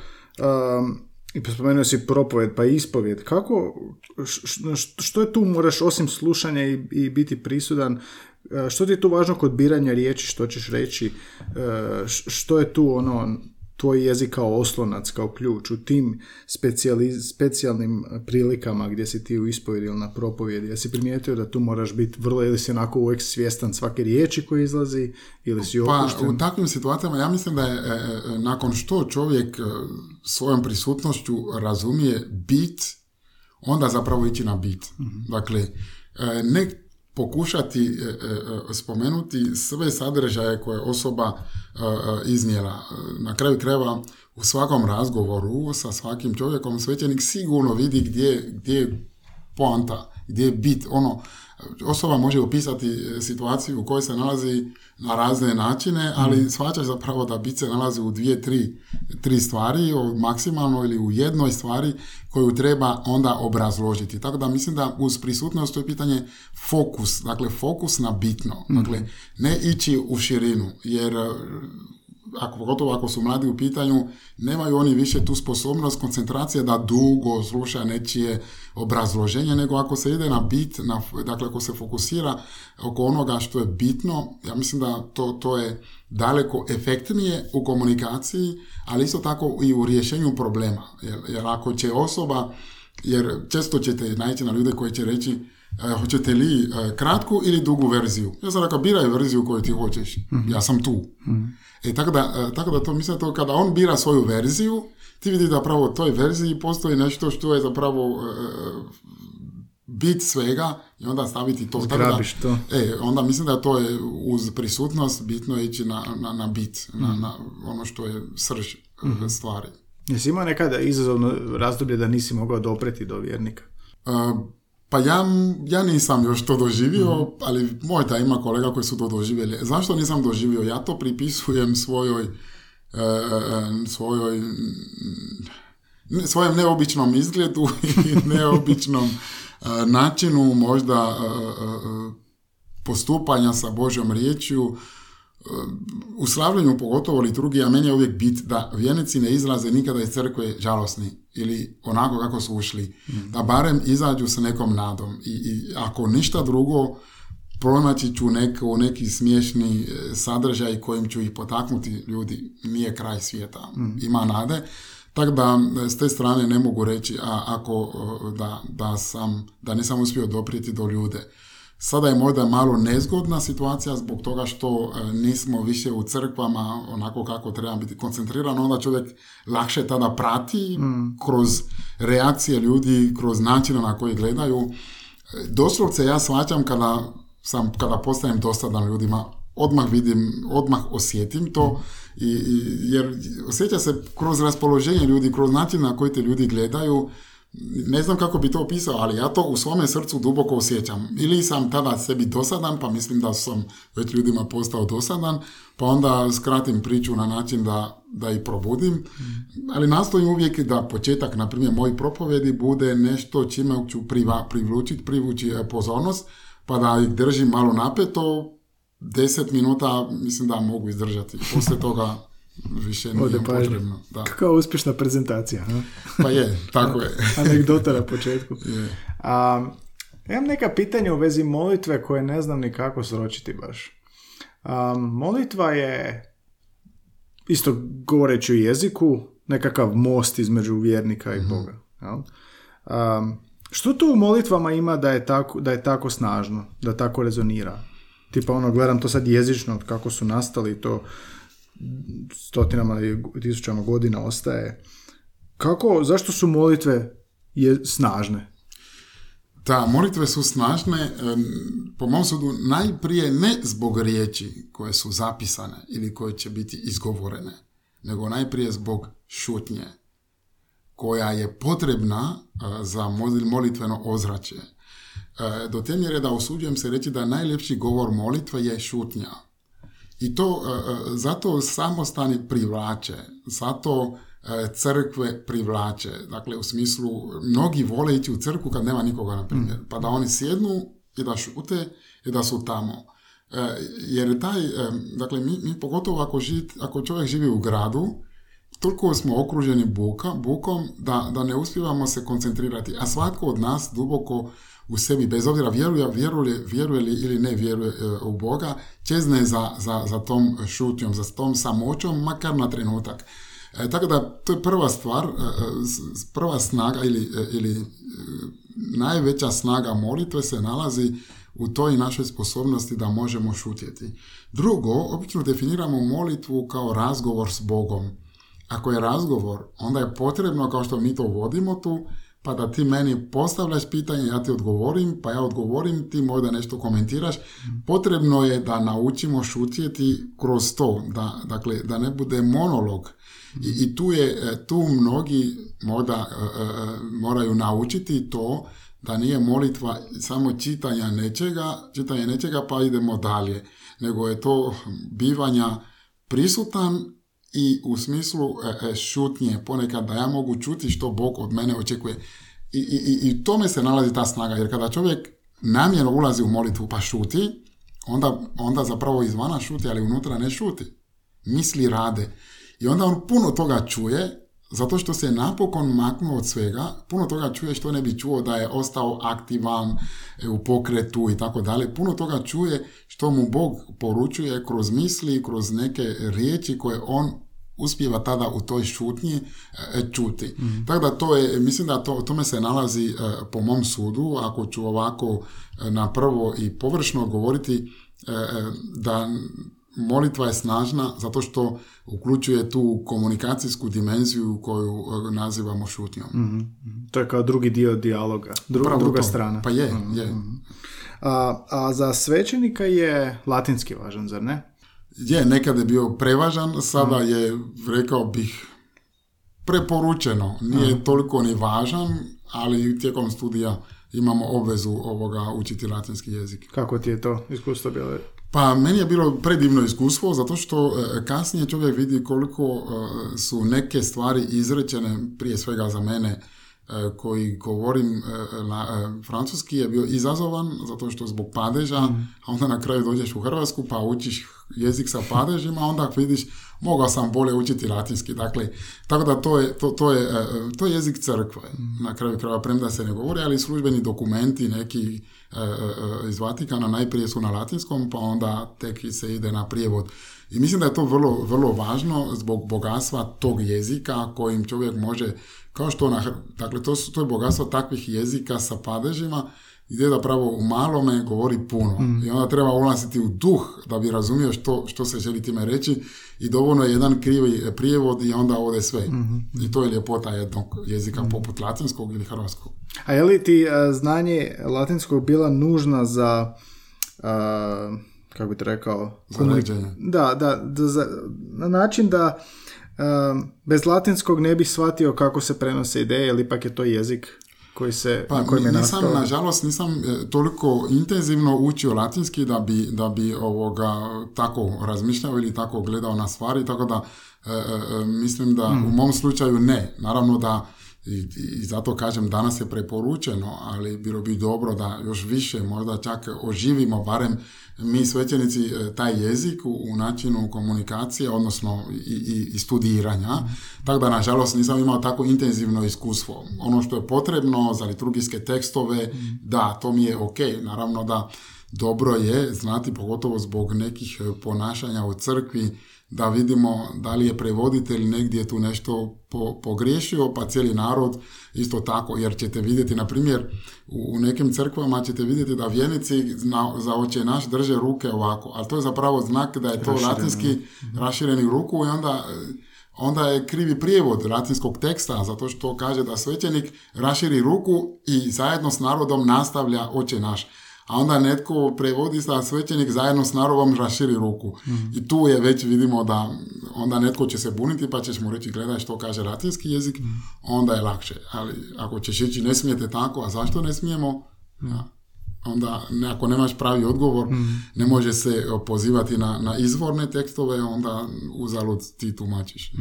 um, spomenuo si propoved pa ispovjed, kako, š- š- što je tu moraš osim slušanja i, i biti prisudan, uh, što ti je tu važno kod biranja riječi, što ćeš reći, š- što je tu ono, tvoj jezik kao oslonac, kao ključ u tim specijalnim prilikama gdje si ti u ispovjedi ili na propovjedi, jesi primijetio da tu moraš biti vrlo, ili si onako uvijek svjestan svake riječi koja izlazi, ili si Pa opušten? u takvim situacijama ja mislim da je e, e, nakon što čovjek e, svojom prisutnošću razumije bit, onda zapravo ići na bit. Dakle, e, ne pokušati e, e, e, spomenuti sve sadržaje koje je osoba iznijela. Na kraju krajeva u svakom razgovoru sa svakim čovjekom svećenik sigurno vidi gdje, gdje je poanta, gdje je bit, ono, osoba može opisati situaciju u kojoj se nalazi na razne načine, ali shvaćaš zapravo da bit se nalazi u dvije, tri, tri stvari, maksimalno ili u jednoj stvari koju treba onda obrazložiti. Tako da mislim da uz prisutnost to je pitanje fokus, dakle fokus na bitno, dakle ne ići u širinu, jer ako, pogotovo ako su mladi u pitanju, nemaju oni više tu sposobnost koncentracije da dugo sluša nečije obrazloženje, nego ako se ide na bit, na, dakle ako se fokusira oko onoga što je bitno, ja mislim da to, to je daleko efektnije u komunikaciji, ali isto tako i u rješenju problema. Jer, jer ako će osoba, jer često ćete naići na ljude koji će reći hoćete li e, kratku ili dugu verziju. Ja sam rekao, biraj verziju koju ti hoćeš. Ja sam tu. E, tako, da, e, tako da to mislim to kada on bira svoju verziju, ti vidi da pravo u toj verziji postoji nešto što je zapravo e, bit svega i onda staviti to. Zgrabiš to. E, onda mislim da to je uz prisutnost bitno ići na, na, na bit, na, na ono što je srž e, stvari. Jesi imao nekada izazovno razdoblje da nisi mogao dopreti do vjernika? E, pa ja, ja nisam još to doživio, ali možda ima kolega koji su to doživjeli. Zašto nisam doživio? Ja to pripisujem svojoj, e, e, svojoj ne- svojem neobičnom izgledu [laughs] i neobičnom e, načinu možda e, e, e, postupanja sa Božjom riječju, u slavljenju pogotovo liturgija, meni je uvijek bit da vjernici ne izlaze nikada iz crkve žalosni ili onako kako su ušli. Da barem izađu sa nekom nadom. I, i ako ništa drugo, pronaći ću neko, neki smiješni e, sadržaj kojim ću ih potaknuti ljudi. Nije kraj svijeta. Ima nade. Tako da s te strane ne mogu reći a, ako da, da, sam, da nisam uspio doprijeti do ljude. Sada je možda malo nezgodna situacija zbog toga što e, nismo više u crkvama onako kako treba biti koncentriran, onda čovjek lakše tada prati kroz reakcije ljudi, kroz načine na koji gledaju. E, Doslovce ja shvaćam kada sam, kada postajem dosadan ljudima, odmah vidim, odmah osjetim to, i, i, jer osjeća se kroz raspoloženje ljudi, kroz način na koji te ljudi gledaju, ne znam kako bi to opisao, ali ja to u svome srcu duboko osjećam. Ili sam tada sebi dosadan, pa mislim da sam već ljudima postao dosadan, pa onda skratim priču na način da, da i probudim. Ali nastojim uvijek da početak, na primjer, mojih propovjedi bude nešto čime ću priva, privlučiti, privući e, pozornost, pa da ih držim malo napeto, deset minuta mislim da mogu izdržati. Poslije toga više nije Ode pažnja. potrebno. Da. Kao uspješna prezentacija. Ha? Pa je, tako je. [laughs] Anegdota na početku. Je. A, imam neka pitanja u vezi molitve koje ne znam ni kako sročiti baš. A, molitva je, isto govoreći o jeziku, nekakav most između vjernika i Boga. jel? A, što tu u molitvama ima da je tako, da je tako snažno, da tako rezonira? Tipa ono, gledam to sad jezično, kako su nastali, to stotinama i tisućama godina ostaje. Kako, zašto su molitve je snažne? Da, molitve su snažne, po mom sudu, najprije ne zbog riječi koje su zapisane ili koje će biti izgovorene, nego najprije zbog šutnje koja je potrebna za molitveno ozračje. E, do te mjere da usuđujem se reći da najljepši govor molitve je šutnja. I to e, e, zato samostani privlače, zato crkve privlače. Dakle, u smislu, mnogi vole ići u crkvu kad nema nikoga, na primjer. Pa da oni sjednu i da šute i da su tamo. Jer taj, dakle, mi, mi pogotovo ako, ako čovjek živi u gradu, toliko smo okruženi buka, bukom da, da ne uspijevamo se koncentrirati. A svatko od nas duboko u sebi, bez obzira vjeruje, vjeruje, vjeruje li ili ne vjeruje e, u Boga, čezne za, za, za tom šutnjom, za tom samoćom, makar na trenutak. E, tako da, to je prva stvar, e, e, prva snaga ili, ili najveća snaga molitve se nalazi u toj našoj sposobnosti da možemo šutjeti. Drugo, obično definiramo molitvu kao razgovor s Bogom. Ako je razgovor, onda je potrebno, kao što mi to vodimo tu, pa da ti meni postavljaš pitanje, ja ti odgovorim, pa ja odgovorim, ti možda nešto komentiraš. Potrebno je da naučimo šutjeti kroz to, da, dakle, da ne bude monolog. I, i tu, je, tu mnogi možda e, e, e, moraju naučiti to da nije molitva samo čitanja nečega, čitanje nečega pa idemo dalje, nego je to bivanja prisutan i u smislu e, e, šutnje ponekad da ja mogu čuti što Bog od mene očekuje. I, i, i tome se nalazi ta snaga, jer kada čovjek namjerno ulazi u molitvu pa šuti, onda, onda zapravo izvana šuti, ali unutra ne šuti. Misli rade. I onda on puno toga čuje, zato što se napokon maknuo od svega, puno toga čuje što ne bi čuo da je ostao aktivan e, u pokretu i tako dalje. Puno toga čuje što mu Bog poručuje kroz misli, kroz neke riječi koje on uspijeva tada u toj šutnji e, čuti. mm Tako da to je, mislim da to, tome se nalazi e, po mom sudu, ako ću ovako e, na prvo i površno govoriti da molitva je snažna zato što uključuje tu komunikacijsku dimenziju koju nazivamo šutnjom. mm To je kao drugi dio dijaloga, druga strana. Pa je, mm je. A, a za svećenika je latinski važan, zar ne? je nekada je bio prevažan, sada je, rekao bih, preporučeno. Nije toliko ni važan, ali tijekom studija imamo obvezu ovoga učiti latinski jezik. Kako ti je to iskustvo bilo? Pa meni je bilo predivno iskustvo zato što e, kasnije čovjek vidi koliko e, su neke stvari izrečene prije svega za mene e, koji govorim na francuski je bio izazovan zato što zbog padeža, mm. a onda na kraju dođeš u Hrvatsku pa učiš jezik sa padežima, onda vidiš mogao sam bolje učiti latinski. Dakle, tako da to je, to, to je, to je jezik crkve. Na kraju krajeva premda se ne govori, ali službeni dokumenti neki iz Vatikana najprije su na latinskom, pa onda tek se ide na prijevod. I mislim da je to vrlo, vrlo važno zbog bogatstva tog jezika kojim čovjek može, kao što na, dakle to, su, to je bogatstvo takvih jezika sa padežima, gdje zapravo u malome govori puno. Mm. I onda treba ulaziti u duh da bi razumio što, što se želi time reći i dovoljno je jedan krivi prijevod i onda ode sve. Mm-hmm. I to je ljepota jednog jezika mm. poput latinskog ili hrvatskog. A je li ti a, znanje latinskog bila nužna za a, kako bi te rekao? Za Da, da, da za, na način da bez latinskog ne bih shvatio kako se prenose ideje, ili ipak je to jezik koji se pa, na je nisam, nažalost, nisam e, toliko intenzivno učio latinski da bi, da bi ovoga tako razmišljao ili tako gledao na stvari, tako da e, e, mislim da hmm. u mom slučaju ne. Naravno da i, i zato kažem danas je preporučeno, ali bilo bi dobro da još više možda čak oživimo barem mi svećenici e, taj jezik u, načinu komunikacije, odnosno i, i, i studiranja. Tako da, nažalost, nisam imao tako intenzivno iskustvo. Ono što je potrebno za liturgijske tekstove, da, to mi je ok. Naravno da dobro je znati, pogotovo zbog nekih ponašanja u crkvi, da vidimo da li je prevoditelj negdje tu nešto po, pogriješio, pa cijeli narod isto tako, jer ćete vidjeti, na primjer, u, nekim crkvama ćete vidjeti da vjenici na, za oče naš drže ruke ovako, ali to je zapravo znak da je to latinski mhm. rašireni ruku i onda onda je krivi prijevod latinskog teksta, zato što kaže da svećenik raširi ruku i zajedno s narodom nastavlja oče naš a onda netko prevodi sa svećenik zajedno s narodom raširi ruku. I tu je već vidimo da onda netko će se buniti pa ćeš mu reći gledaj što kaže latinski jezik, onda je lakše. Ali ako ćeš ići ne smijete tako, a zašto ne smijemo? Ja. Onda ako nemaš pravi odgovor, ne može se pozivati na, na izvorne tekstove, onda uzalud ti tumačiš.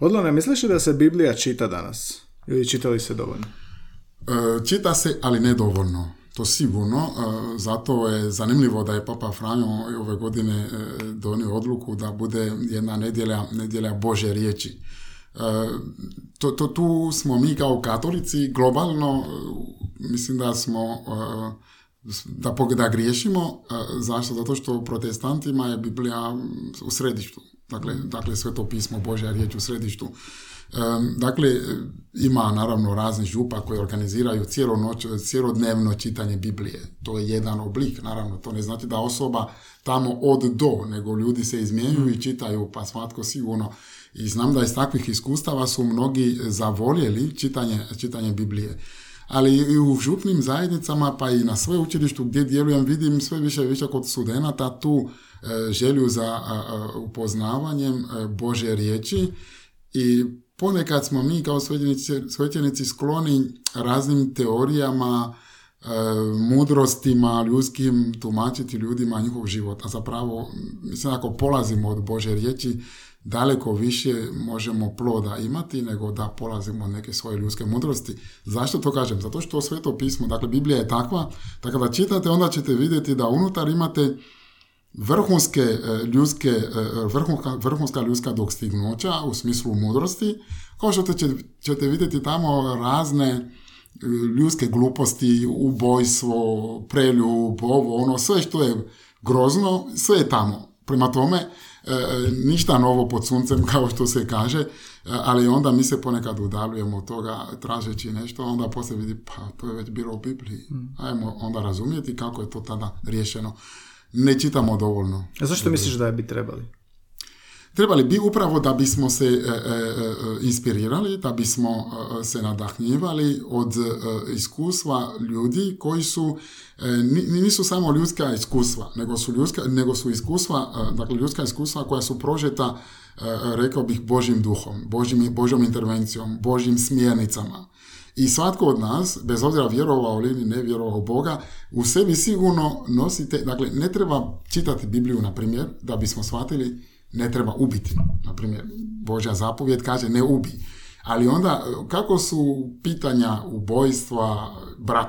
Odlone, misliš da se Biblija čita danas? Ili čitali se dovoljno? E, čita se, ali ne dovoljno to sigurno, e, zato je zanimljivo da je Papa Franjo ove godine e, donio odluku da bude jedna nedjelja, nedjelja Bože riječi. E, to, to, tu smo mi kao katolici globalno, mislim da smo da, da griješimo, zašto? Zato što protestantima je Biblija u središtu. Dakle, dakle sve to pismo Božja riječ u središtu. Dakle, ima naravno raznih župa koji organiziraju cijelo noć, cijelodnevno čitanje Biblije. To je jedan oblik, naravno. To ne znači da osoba tamo od do, nego ljudi se izmjenjuju i čitaju, pa svatko sigurno. I znam da iz takvih iskustava su mnogi zavoljeli čitanje, čitanje Biblije. Ali i u župnim zajednicama, pa i na sve učilištu gdje djelujem, vidim sve više i više kod studenata tu e, želju za upoznavanjem e, Bože riječi i ponekad smo mi kao svećenici, skloni raznim teorijama, e, mudrostima ljudskim tumačiti ljudima njihov život. A zapravo, mislim, ako polazimo od Bože riječi, daleko više možemo ploda imati nego da polazimo od neke svoje ljudske mudrosti. Zašto to kažem? Zato što sveto pismo, dakle Biblija je takva, da kada čitate onda ćete vidjeti da unutar imate vrhunske e, ljudske, e, vrhunska, vrhunska ljudska dostignuća u smislu mudrosti, kao što ćete vidjeti tamo razne e, ljudske gluposti, ubojstvo, preljub, ovo, ono, sve što je grozno, sve je tamo. Prema tome, ništa novo pod suncem, [laughs] kao što se kaže, ali onda mi se ponekad udaljujemo od toga tražeći nešto, onda poslije vidi, pa to je već bilo u Bibliji. Mm. Ajmo onda razumjeti kako je to tada riješeno ne čitamo dovoljno. A zašto misliš da bi trebali? Trebali bi upravo da bismo se e, e, e, inspirirali, da bismo se nadahnjivali od iskustva ljudi koji su, nisu samo ljudska iskustva, nego su, ljudska, nego su iskustva, dakle ljudska iskustva koja su prožeta, rekao bih, Božim duhom, Božim, Božjom intervencijom, Božjim smjernicama. I svatko od nas, bez obzira vjerovao ili ne vjerovao Boga, u sebi sigurno nosite, dakle, ne treba čitati Bibliju, na primjer, da bismo shvatili, ne treba ubiti. Na primjer, Božja zapovjed kaže ne ubi. Ali onda, kako su pitanja ubojstva,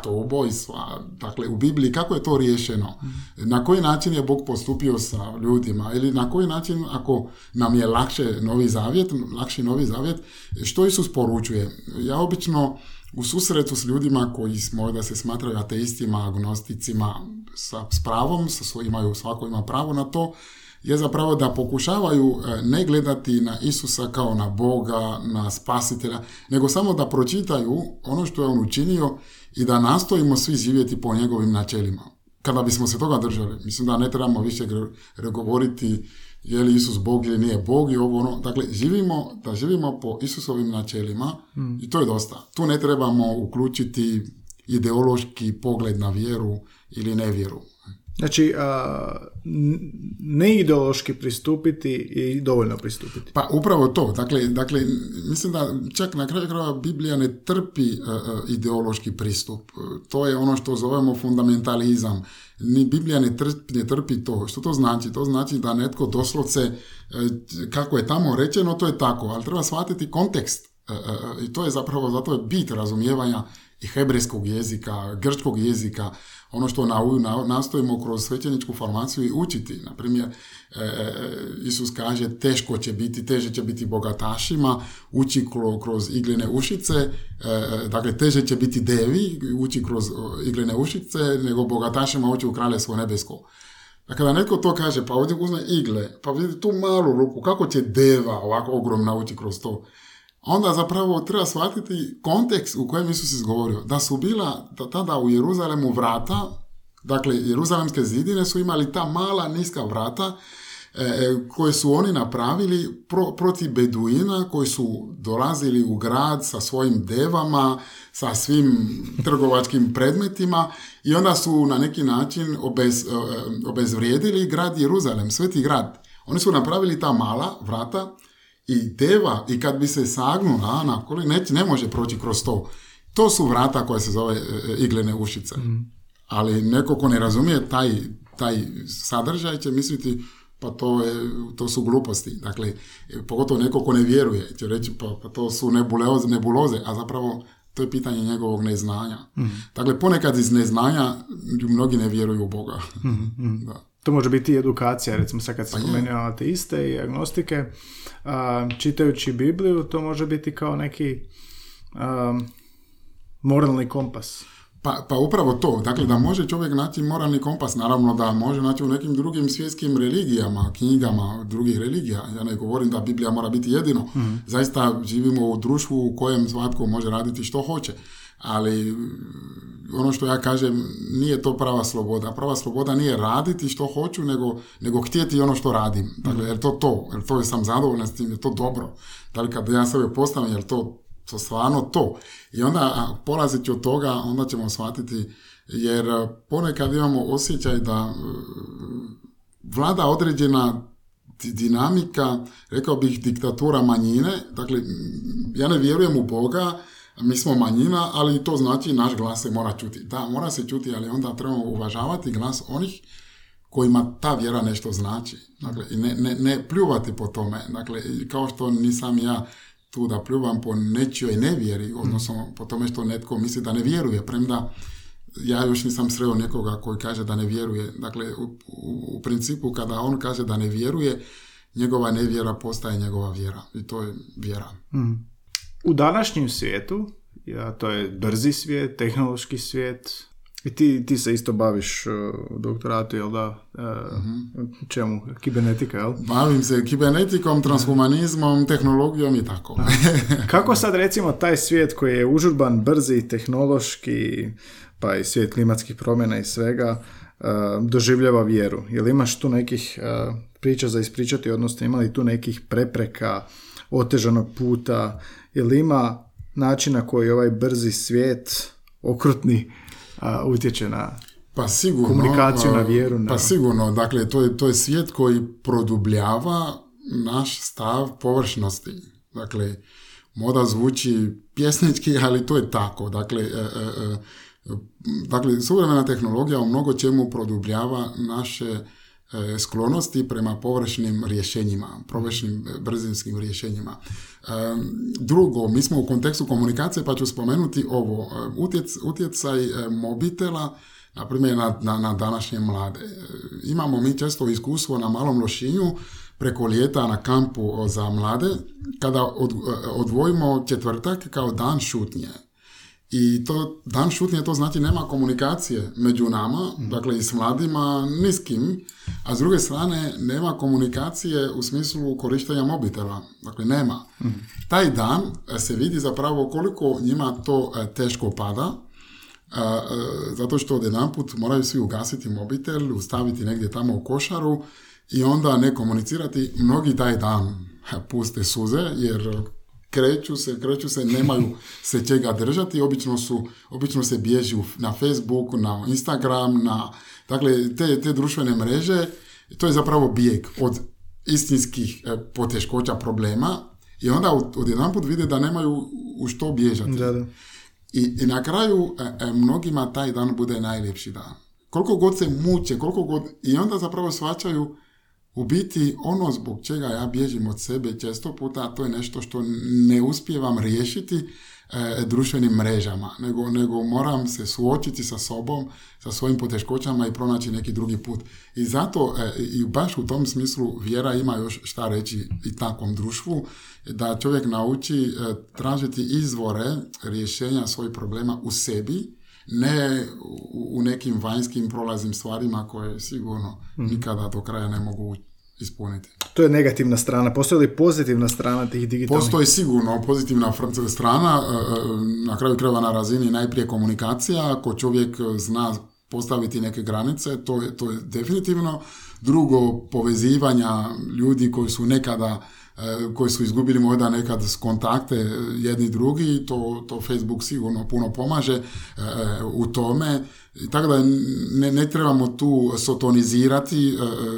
ubojstva, dakle u Bibliji, kako je to riješeno? Na koji način je Bog postupio sa ljudima? Ili na koji način, ako nam je lakše novi zavjet, lakši novi zavjet, što Isus poručuje? Ja obično u susretu s ljudima koji možda se smatraju ateistima, agnosticima, sa, s pravom, sa imaju, svako ima pravo na to, je zapravo da pokušavaju e, ne gledati na Isusa kao na Boga, na spasitelja, nego samo da pročitaju ono što je on učinio i da nastojimo svi živjeti po njegovim načelima. Kada bismo se toga držali, mislim da ne trebamo više govoriti je li Isus Bog ili nije Bog i ovo ono. Dakle, živimo, da živimo po Isusovim načelima mm. i to je dosta. Tu ne trebamo uključiti ideološki pogled na vjeru ili nevjeru. Znači, ne ideološki pristupiti i dovoljno pristupiti. Pa upravo to. Dakle, dakle mislim da čak na kraju krajeva Biblija ne trpi ideološki pristup. To je ono što zovemo fundamentalizam. Ni Biblija ne trpi, ne trpi to. Što to znači? To znači da netko doslovce, e, kako je tamo rečeno, to je tako. Ali treba shvatiti kontekst. E, e, I to je zapravo, zato je bit razumijevanja i hebrejskog jezika, grčkog jezika, ono što na, na, nastojimo kroz svećeničku formaciju i učiti. Na primjer, e, e, Isus kaže teško će biti, teže će biti bogatašima, uči kroz iglene ušice, e, dakle teže će biti devi, uči kroz iglene ušice, nego bogatašima uči u kraljestvo nebesko. A kada netko to kaže, pa ovdje uzme igle, pa vidi tu malu ruku, kako će deva ovako ogromna ući kroz to? Onda zapravo treba shvatiti kontekst u kojem Isus izgovorio. Da su bila tada u Jeruzalemu vrata, dakle Jeruzalemske zidine su imali ta mala niska vrata E, e, koje su oni napravili pro, protiv beduina koji su dolazili u grad sa svojim devama, sa svim [laughs] trgovačkim predmetima i onda su na neki način obez, e, obezvrijedili grad Jeruzalem, sveti grad. Oni su napravili ta mala vrata i deva, i kad bi se sagnula na koli, ne, ne može proći kroz to. To su vrata koje se zove iglene ušice. Mm. Ali neko ko ne razumije taj, taj sadržaj će misliti pa to, je, to su gluposti. Dakle, pogotovo neko ko ne vjeruje će reći pa, pa to su nebuloze, nebuloze, a zapravo to je pitanje njegovog neznanja. mm Dakle, ponekad iz neznanja mnogi ne vjeruju u Boga. mm [laughs] Da. To može biti i edukacija, recimo sad kad se pa spomenuo ateiste i agnostike, a, čitajući Bibliju, to može biti kao neki a, moralni kompas. Pa, pa upravo to, dakle da može čovjek naći moralni kompas, naravno da može naći u nekim drugim svjetskim religijama, knjigama drugih religija. Ja ne govorim da Biblija mora biti jedino. mm Zaista živimo u društvu u kojem svatko može raditi što hoće. Ali ono što ja kažem, nije to prava sloboda. Prava sloboda nije raditi što hoću, nego, nego htjeti ono što radim. Dakle, je to to? Je to sam zadovoljan s tim? Je to dobro? Da li kad ja sebe postavim, je to to stvarno to. I onda polazeći od toga, onda ćemo shvatiti, jer ponekad imamo osjećaj da vlada određena dinamika, rekao bih diktatura manjine, dakle ja ne vjerujem u Boga, mi smo manjina, ali to znači naš glas se mora čuti. Da, mora se čuti, ali onda trebamo uvažavati glas onih kojima ta vjera nešto znači. Dakle, ne, ne, ne pljuvati po tome. Dakle, kao što nisam ja tu da pljuvam po nečijoj nevjeri, odnosno po tome što netko misli da ne vjeruje, premda ja još nisam sreo nekoga koji kaže da ne vjeruje. Dakle, u, u, principu kada on kaže da ne vjeruje, njegova nevjera postaje njegova vjera i to je vjera. Mm. U današnjem svijetu, ja, to je brzi svijet, tehnološki svijet, i ti, ti se isto baviš uh, u doktoratu, jel da? Uh, Čemu? Kibernetika, jel? Bavim se kibernetikom, transhumanizmom, tehnologijom i tako. [laughs] Kako sad recimo taj svijet koji je užurban, brzi, tehnološki, pa i svijet klimatskih promjena i svega, uh, doživljava vjeru? Jel imaš tu nekih uh, priča za ispričati, odnosno ima li tu nekih prepreka, otežanog puta? Jel ima načina koji ovaj brzi svijet, okrutni, a, utječe na pa sigurno, komunikaciju, na vjeru. Na... Pa sigurno, dakle, to je, to je svijet koji produbljava naš stav površnosti. Dakle, moda zvuči pjesnički, ali to je tako. Dakle, e, e, e, dakle suvremena tehnologija u mnogo čemu produbljava naše E, sklonosti prema površnim rješenjima, površnim e, brzinskim rješenjima. E, drugo, mi smo u kontekstu komunikacije, pa ću spomenuti ovo, utjec, utjecaj mobitela, na primjer na, na, na današnje mlade. Imamo mi često iskustvo na malom lošinju preko ljeta na kampu za mlade, kada odvojimo četvrtak kao dan šutnje. I to, dan šutnje to znači nema komunikacije među nama, mm. dakle i s mladima, niskim, a s druge strane nema komunikacije u smislu korištenja mobitela, dakle nema. Mm. Taj dan e, se vidi zapravo koliko njima to e, teško pada, e, zato što put moraju svi ugasiti mobitel, ustaviti negdje tamo u košaru i onda ne komunicirati. Mnogi taj dan puste suze jer kreću se, kreću se, nemaju se čega držati, obično, su, obično se bježi na Facebook, na Instagram, na, dakle, te, te društvene mreže, to je zapravo bijeg od istinskih e, poteškoća problema i onda od, put vide da nemaju u što bježati. Da, da. I, I na kraju e, e, mnogima taj dan bude najljepši dan. Koliko god se muče, koliko god, i onda zapravo shvaćaju u biti ono zbog čega ja bježim od sebe često puta, to je nešto što ne uspijevam riješiti, e, društvenim mrežama, nego, nego moram se suočiti sa sobom, sa svojim poteškoćama i pronaći neki drugi put. I zato, e, i baš u tom smislu, vjera ima još šta reći i takvom društvu, da čovjek nauči e, tražiti izvore rješenja svojih problema u sebi, ne u, nekim vanjskim prolaznim stvarima koje sigurno mhm. nikada do kraja ne mogu ispuniti. To je negativna strana. Postoji li pozitivna strana tih digitalnih? Postoji sigurno pozitivna strana, e, e, na kraju krajeva na razini najprije komunikacija, ako čovjek zna postaviti neke granice, to je, to je definitivno. Drugo, povezivanja ljudi koji su nekada koji su izgubili možda nekad kontakte jedni drugi, to, to Facebook sigurno puno pomaže u tome. Tako da ne, ne trebamo tu sotonizirati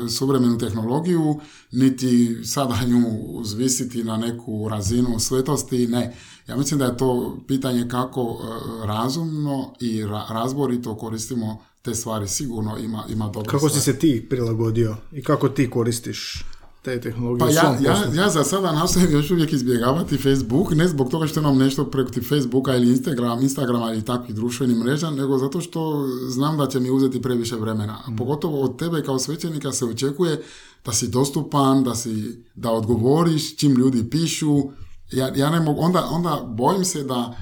suvremenu tehnologiju, niti sada nju uzvisiti na neku razinu svetosti, ne. Ja mislim da je to pitanje kako razumno i razborito koristimo te stvari, sigurno ima, ima dobro Kako si se ti prilagodio i kako ti koristiš te tehnologije pa ja, ja, ja, za sada nastojim još uvijek izbjegavati Facebook, ne zbog toga što imam nešto preko Facebooka ili Instagram, Instagrama ili takvih društvenih mreža, nego zato što znam da će mi uzeti previše vremena. Mm. Pogotovo od tebe kao svećenika se očekuje da si dostupan, da, si, da odgovoriš čim ljudi pišu. Ja, ja ne mogu, onda, onda bojim se da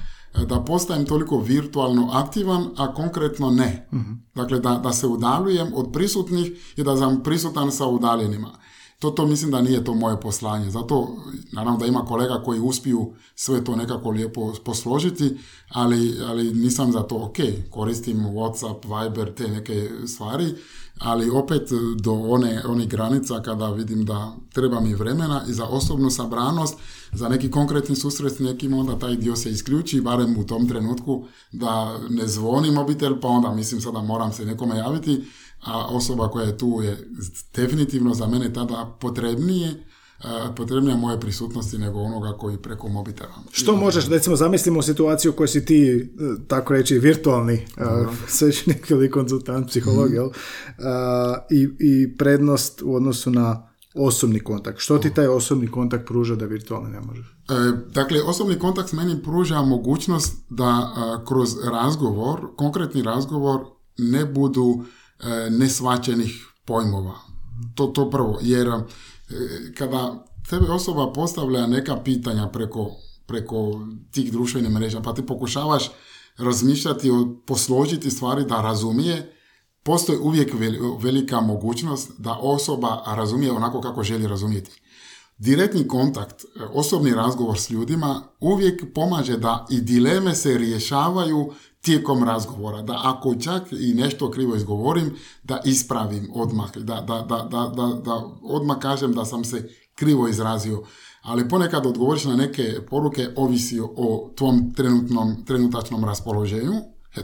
da postajem toliko virtualno aktivan, a konkretno ne. mm Dakle, da, da se udaljujem od prisutnih i da sam prisutan sa udaljenima to, to mislim da nije to moje poslanje. Zato, naravno da ima kolega koji uspiju sve to nekako lijepo posložiti, ali, ali nisam za to ok. Koristim Whatsapp, Viber, te neke stvari, ali opet do one, one granica kada vidim da treba mi vremena i za osobnu sabranost, za neki konkretni susret s nekim, onda taj dio se isključi, barem u tom trenutku da ne zvoni mobitel, pa onda mislim sada moram se nekome javiti, a osoba koja je tu je definitivno za mene tada potrebnije potrebnija moje prisutnosti nego onoga koji preko mobitela. Što možeš, recimo zamislimo situaciju u kojoj si ti, e, tako reći, virtualni [laughs] svećenik ili konzultant psihologije, mm i, i prednost u odnosu na osobni kontakt. Što ti taj osobni kontakt pruža da virtualni ne možeš? E, dakle, osobni kontakt meni pruža mogućnost da kroz razgovor, konkretni razgovor, ne budu E, nesvačenih pojmova. To, to prvo, jer e, kada tebe osoba postavlja neka pitanja preko, preko tih društvenih mreža, pa ti pokušavaš razmišljati, posložiti stvari da razumije, postoji uvijek velika mogućnost da osoba razumije onako kako želi razumjeti. Direktni kontakt, e, osobni razgovor s ljudima uvijek pomaže da i dileme se rješavaju tijekom razgovora, da ako čak i nešto krivo izgovorim, da ispravim odmah, da, da, da, da, odmah kažem da sam se krivo izrazio. Ali ponekad odgovoriš na neke poruke ovisi o tvom trenutnom, trenutačnom raspoloženju,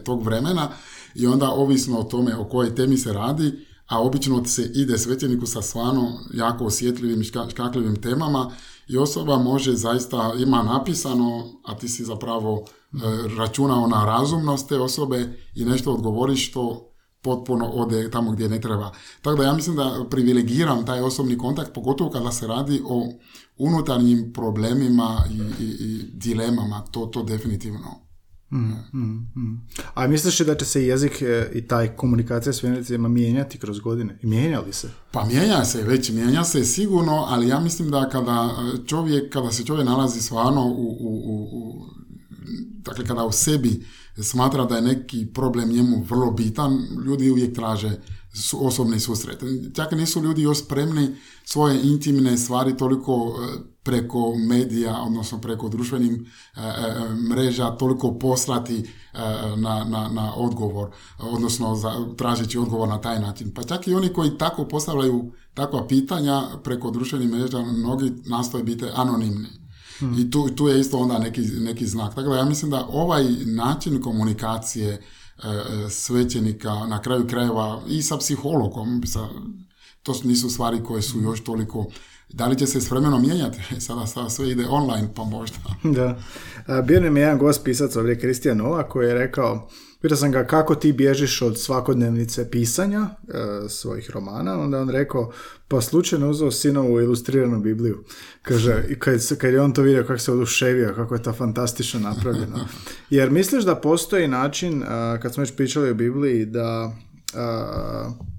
tog vremena, i onda ovisno o tome o kojoj temi se radi, a obično se ide svećeniku sa stvarno jako osjetljivim škakljivim temama i osoba može zaista, ima napisano, a ti si zapravo e, računao na razumnost te osobe i nešto odgovoriš što potpuno ode tamo gdje ne treba. Tako da ja mislim da privilegiram taj osobni kontakt, pogotovo kada se radi o unutarnjim problemima i, i, i dilemama, to, to definitivno. Mm, mm, mm. A misliš da će se jezik e, i taj komunikacija s Venecijama mijenjati kroz godine? Mijenja li se? Pa mijenja se, već mijenja se sigurno, ali ja mislim da kada čovjek, kada se čovjek nalazi stvarno u, u, u dakle kada u sebi smatra da je neki problem njemu vrlo bitan, ljudi uvijek traže osobni susret. Čak nisu ljudi još spremni svoje intimne stvari toliko e, preko medija, odnosno preko društvenih e, e, mreža toliko poslati na, na, na odgovor, odnosno za, tražeći odgovor na taj način. Pa čak i oni koji tako postavljaju takva pitanja preko društvenih mreža, mnogi nastoje biti anonimni. Hmm. I tu, tu je isto onda neki, neki znak. Tako da ja mislim da ovaj način komunikacije svećenika, na kraju krajeva i sa psihologom, sa, to nisu stvari koje su još toliko da li će se s vremenom mijenjati? [laughs] Sada, sada sve ide online, pa možda. [laughs] Da. Bio nam je jedan gost pisac ovdje, Kristijan Nova, koji je rekao pitao sam ga kako ti bježiš od svakodnevnice pisanja e, svojih romana, onda on rekao, pa slučajno uzeo sinovu ilustriranu Bibliju. Kaže, i kad, kad je on to vidio kako se oduševio, kako je to fantastično napravljeno. [laughs] Jer misliš da postoji način, kad smo već pričali o Bibliji, da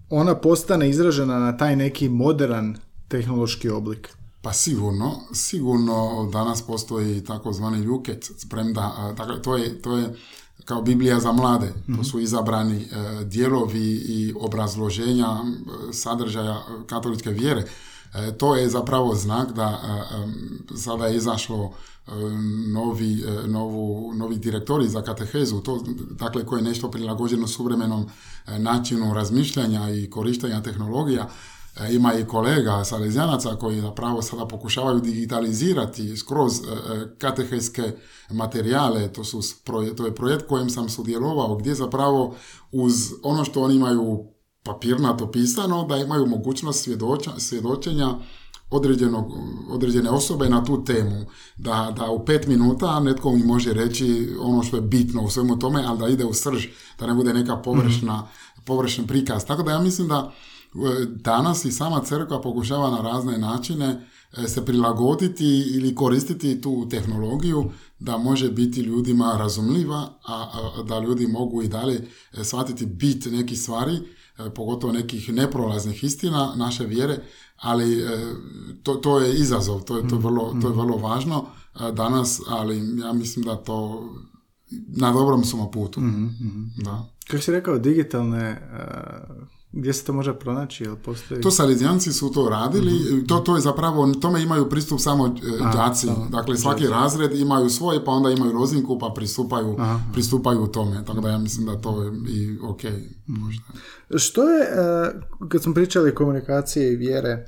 ona postane izražena na taj neki modern tehnološki oblik? Pa sigurno, sigurno danas postoji takozvani ljuket, premda, dakle, to je, to je kao Biblija za mlade. To mhm. su izabrani e, dijelovi i obrazloženja sadržaja katoličke vjere. E, to je zapravo znak da e, sada je izašlo novi, novu, novi direktori za katehezu, to, dakle koji je nešto prilagođeno suvremenom načinu razmišljanja i korištenja tehnologija. E, ima i kolega salezijanaca koji zapravo sada pokušavaju digitalizirati skroz e, e, katehetske materijale, to, su, to je projekt kojem sam sudjelovao, gdje zapravo uz ono što oni imaju papirnato pisano, da imaju mogućnost svjedoča, svjedočenja određenog, određene osobe na tu temu. Da, da u pet minuta netko mi može reći ono što je bitno u svemu tome, ali da ide u srž, da ne bude neka površna, mm površan prikaz. Tako da ja mislim da danas i sama crkva pokušava na razne načine e, se prilagoditi ili koristiti tu tehnologiju da može biti ljudima razumljiva, a da ljudi mogu i dalje e, shvatiti bit nekih stvari, e, pogotovo nekih neprolaznih istina naše vjere, ali to, to je izazov, to je, to, vrlo, to je vrlo važno danas, ali ja mislim da to na dobrom smo putu. Mm-hmm. Da. Kako si rekao, digitalne gdje se to može pronaći? Jel postoji... To salizijanci su to radili, mhm. to, to je zapravo, tome imaju pristup samo e, đaci. Dakle, svaki razred imaju svoje, pa onda imaju rozinku, pa pristupaju, pristupaju tome. Tako da ja mislim da to je i ok. Možda. Što je, e, kad smo pričali komunikacije i vjere,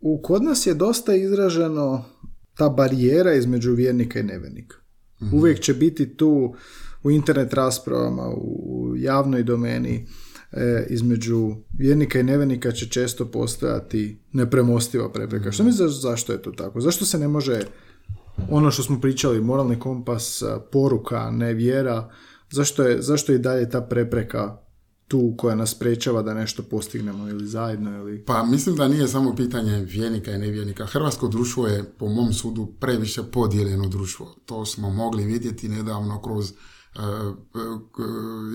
u, kod nas je dosta izraženo ta barijera između vjernika i nevjernika. Mhm. Uvijek će biti tu u internet raspravama, u javnoj domeni, e, između vjernika i nevenika će često postojati nepremostiva prepreka. Što misliš zašto je to tako? Zašto se ne može ono što smo pričali, moralni kompas, poruka, ne vjera, zašto je, zašto je i dalje ta prepreka tu koja nas sprečava da nešto postignemo ili zajedno ili... Pa mislim da nije samo pitanje vjernika i nevjernika. Hrvatsko društvo je po mom sudu previše podijeljeno društvo. To smo mogli vidjeti nedavno kroz e, e,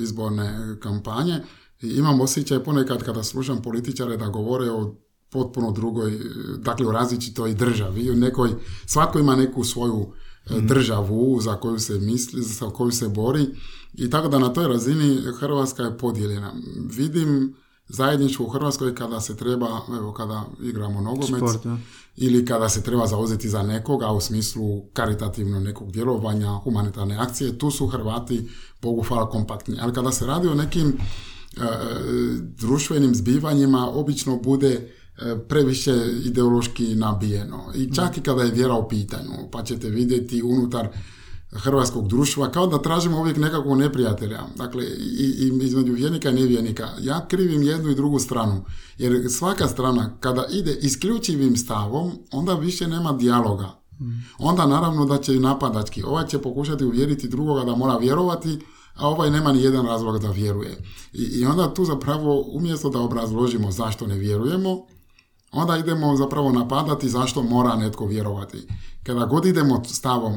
izborne kampanje imam osjećaj ponekad kada slušam političare da govore o potpuno drugoj, dakle o različitoj državi, u nekoj, svatko ima neku svoju e, mhm. državu za koju se misli, za koju se bori i tako da na toj razini Hrvatska je podijeljena. Vidim zajedničko u Hrvatskoj kada se treba, evo kada igramo nogomet ili kada se treba zauzeti za nekoga u smislu karitativno nekog djelovanja, humanitarne akcije, tu su Hrvati, Bogu hvala, kompaktni. Ali kada se radi o nekim društvenim zbivanjima obično bude e, previše ideološki nabijeno. I čak i kada je vjera u pitanju, pa ćete vidjeti unutar hrvatskog društva, kao da tražimo uvijek nekakvog neprijatelja. Dakle, i, i između vjernika i nevjernika. Ja krivim jednu i drugu stranu. Jer svaka strana, kada ide isključivim stavom, onda više nema dijaloga. Onda naravno da će napadački. Ovaj će pokušati uvjeriti drugoga da mora vjerovati, a ovaj nema ni jedan razlog da vjeruje. I, I onda tu zapravo, umjesto da obrazložimo zašto ne vjerujemo, onda idemo zapravo napadati zašto mora netko vjerovati. Kada god idemo stavom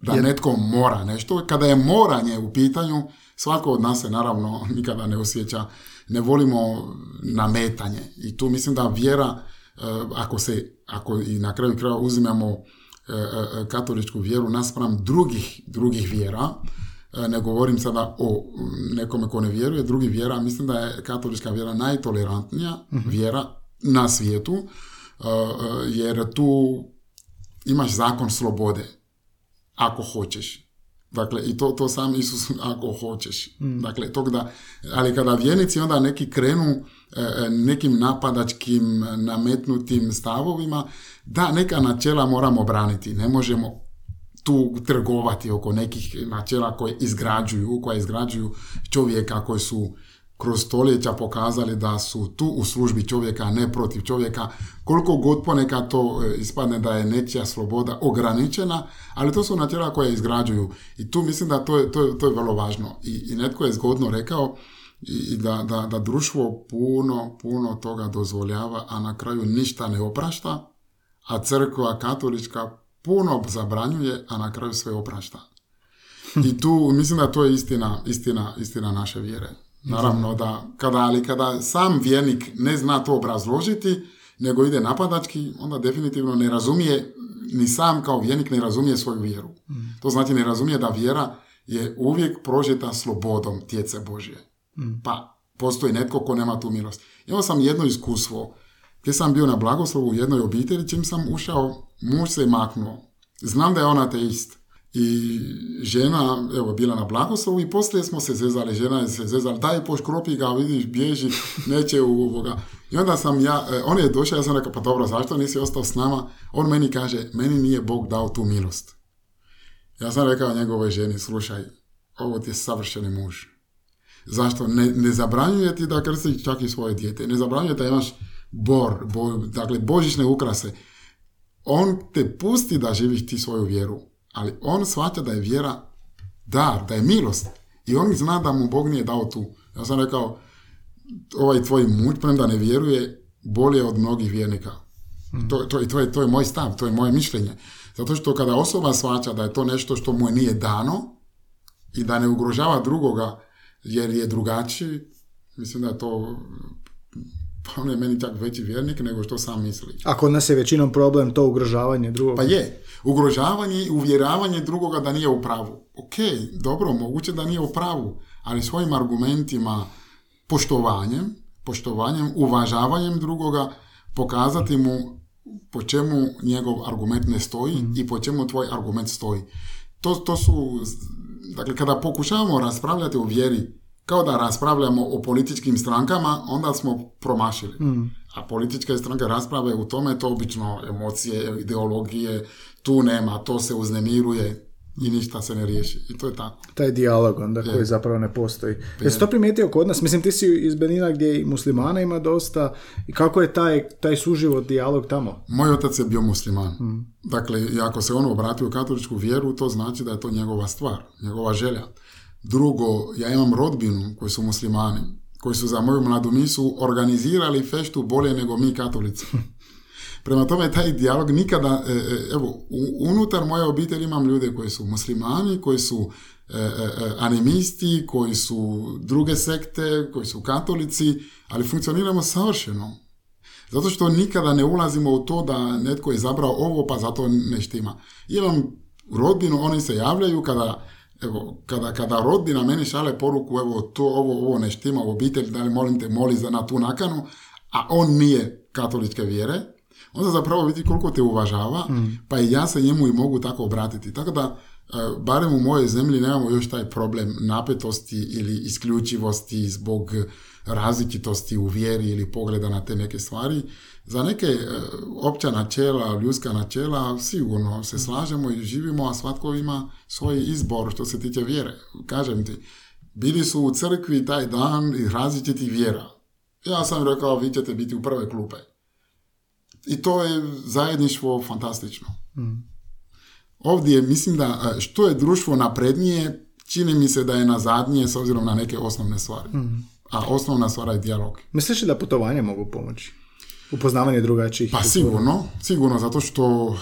da netko mora nešto, kada je moranje u pitanju, svatko od nas se naravno [laughs] nikada ne osjeća, ne volimo nametanje. I tu mislim da vjera, eh, ako se, ako i na kraju kraja uzimamo eh, eh, katoličku vjeru naspram drugih, drugih vjera, E, ne govorim sada o nekome ko ne vjeruje, drugi vjera, mislim da je katolička vjera najtolerantnija mhm. vjera na svijetu, e, e, jer tu imaš zakon slobode, ako hoćeš. Dakle, i to, to sam Isus [laughs] ako hoćeš. Mhm. Dakle, tog da, ali kada vjernici onda neki krenu nekim napadačkim, nametnutim stavovima, da, neka načela moramo braniti. Ne možemo tu trgovati oko nekih načela koje izgrađuju, koje izgrađuju čovjeka koji su kroz stoljeća pokazali da su tu u službi čovjeka, ne protiv čovjeka. Koliko god ponekad to e, ispadne da je nečija sloboda ograničena, ali to su načela koje izgrađuju. I tu mislim da to je, to je, to je vrlo važno. I, I netko je zgodno rekao i da, da, da društvo puno, puno toga dozvoljava, a na kraju ništa ne oprašta, a crkva katolička puno zabranjuje, a na kraju sve oprašta. I tu mislim da to je istina, istina, istina naše vjere. Naravno da, kada, ali kada sam vjernik ne zna to obrazložiti, nego ide napadački, onda definitivno ne razumije, ni sam kao vjernik ne razumije svoju vjeru. To znači ne razumije da vjera je uvijek prožeta slobodom tjece Božje. Pa postoji netko ko nema tu milost. Imao sam jedno iskustvo gdje sam bio na blagoslovu u jednoj obitelji, čim sam ušao, muž se maknuo. Znam da je on ateist. I žena, evo, bila na blagoslovu i poslije smo se zezali, žena je se zezala, daj poškropi ga, vidiš, bježi, neće u ovoga. I onda sam ja, e, on je došao, ja sam rekao, pa dobro, zašto nisi ostao s nama? On meni kaže, meni nije Bog dao tu milost. Ja sam rekao njegovoj ženi, slušaj, ovo ti je savršeni muž. Zašto? Ne, ne zabranjuje ti da krstiš čak i svoje dijete. Ne zabranjuje da imaš bor, bo, dakle, božićne ukrase. On te pusti da živiš ti svoju vjeru ali on shvaća da je vjera dar, da je milost. I on zna da mu Bog nije dao tu. Ja sam rekao, ovaj tvoj muć, premda ne vjeruje, bolje od mnogih vjernika. To, to, to, je, to je moj stav, to je moje mišljenje. Zato što kada osoba shvaća da je to nešto što mu nije dano i da ne ugrožava drugoga jer je drugačiji, mislim da je to pa on je meni čak veći vjernik nego što sam misli. A kod nas je većinom problem to ugrožavanje drugog. Pa je. Ugrožavanje i uvjeravanje drugoga da nije u pravu. Ok, dobro, moguće da nije u pravu, ali svojim argumentima, poštovanjem, poštovanjem, uvažavanjem drugoga, pokazati mu po čemu njegov argument ne stoji mm. i po čemu tvoj argument stoji. To, to su, dakle, kada pokušavamo raspravljati o vjeri kao da raspravljamo o političkim strankama, onda smo promašili. Mm. A političke stranke rasprave u tome to obično emocije, ideologije, tu nema, to se uznemiruje i ništa se ne riješi. I to je tako. Taj dijalog onda koji zapravo ne postoji. Jesi to primijetio kod nas? Mislim, ti si iz Benina gdje i muslimana ima dosta. I kako je taj, taj suživot, dijalog tamo? Moj otac je bio musliman. Mm. Dakle, ako se on obratio u katoličku vjeru, to znači da je to njegova stvar, njegova želja. Drugo, ja imam rodbinu koji su muslimani, koji su za moju mladu misu organizirali feštu bolje nego mi katolici. [laughs] Prema tome, taj dijalog nikada, e, e, evo, unutar moje obitelji imam ljude koji su muslimani, koji su e, animisti, koji su druge sekte, koji su katolici, ali funkcioniramo savršeno. Zato što nikada ne ulazimo u to da netko je zabrao ovo, pa zato ne štima. Imam rodbinu, oni se javljaju kada Evo, kada, kada rodbina meni šale poruku, evo, to, ovo, ovo ne štima u obitelji, da li molim te, moli za na tu nakanu, a on nije katoličke vjere, onda zapravo vidi koliko te uvažava, mm. pa i ja se njemu i mogu tako obratiti. Tako da, e, barem u mojoj zemlji nemamo još taj problem napetosti ili isključivosti zbog različitosti u vjeri ili pogleda na te neke stvari. Za neke e, opća načela, ljudska načela, sigurno se slažemo i živimo, a svatko ima svoj izbor što se tiče vjere. Kažem ti, bili su u crkvi taj dan i različiti vjera. Ja sam rekao, vi ćete biti u prve klupe. I to je zajedništvo fantastično. Mm. Ovdje mislim da e, što je društvo naprednije, čini mi se da je nazadnije s obzirom na neke osnovne stvari. Mm. A osnovna stvar je dijalog. Misliš da putovanje mogu pomoći? Upoznavanje drugačijih? Pa sigurno, sigurno, zato što e,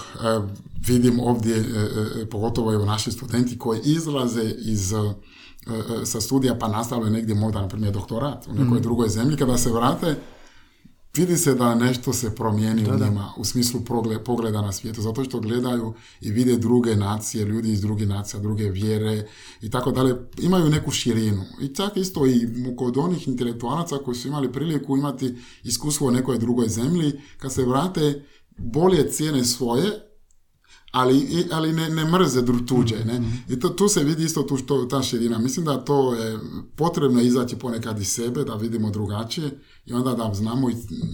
vidim ovdje, e, e, pogotovo evo naši studenti koji izlaze iz sa studija pa nastavljaju negdje možda, na primjer, doktorat u nekoj mm. drugoj zemlji, kada se vrate, vidi se da nešto se promijeni u njima u smislu pogleda na svijetu, zato što gledaju i vide druge nacije, ljudi iz drugih nacija, druge vjere i tako dalje, imaju neku širinu. I čak isto i kod onih intelektualaca koji su imali priliku imati iskustvo u nekoj drugoj zemlji, kad se vrate bolje cijene svoje, ali, ali ne, ne mrze tuđe. Ne? Mhm. I to, tu se vidi isto tu što, ta širina. Mislim da to je potrebno izaći ponekad iz sebe, da vidimo drugačije i onda da znamo,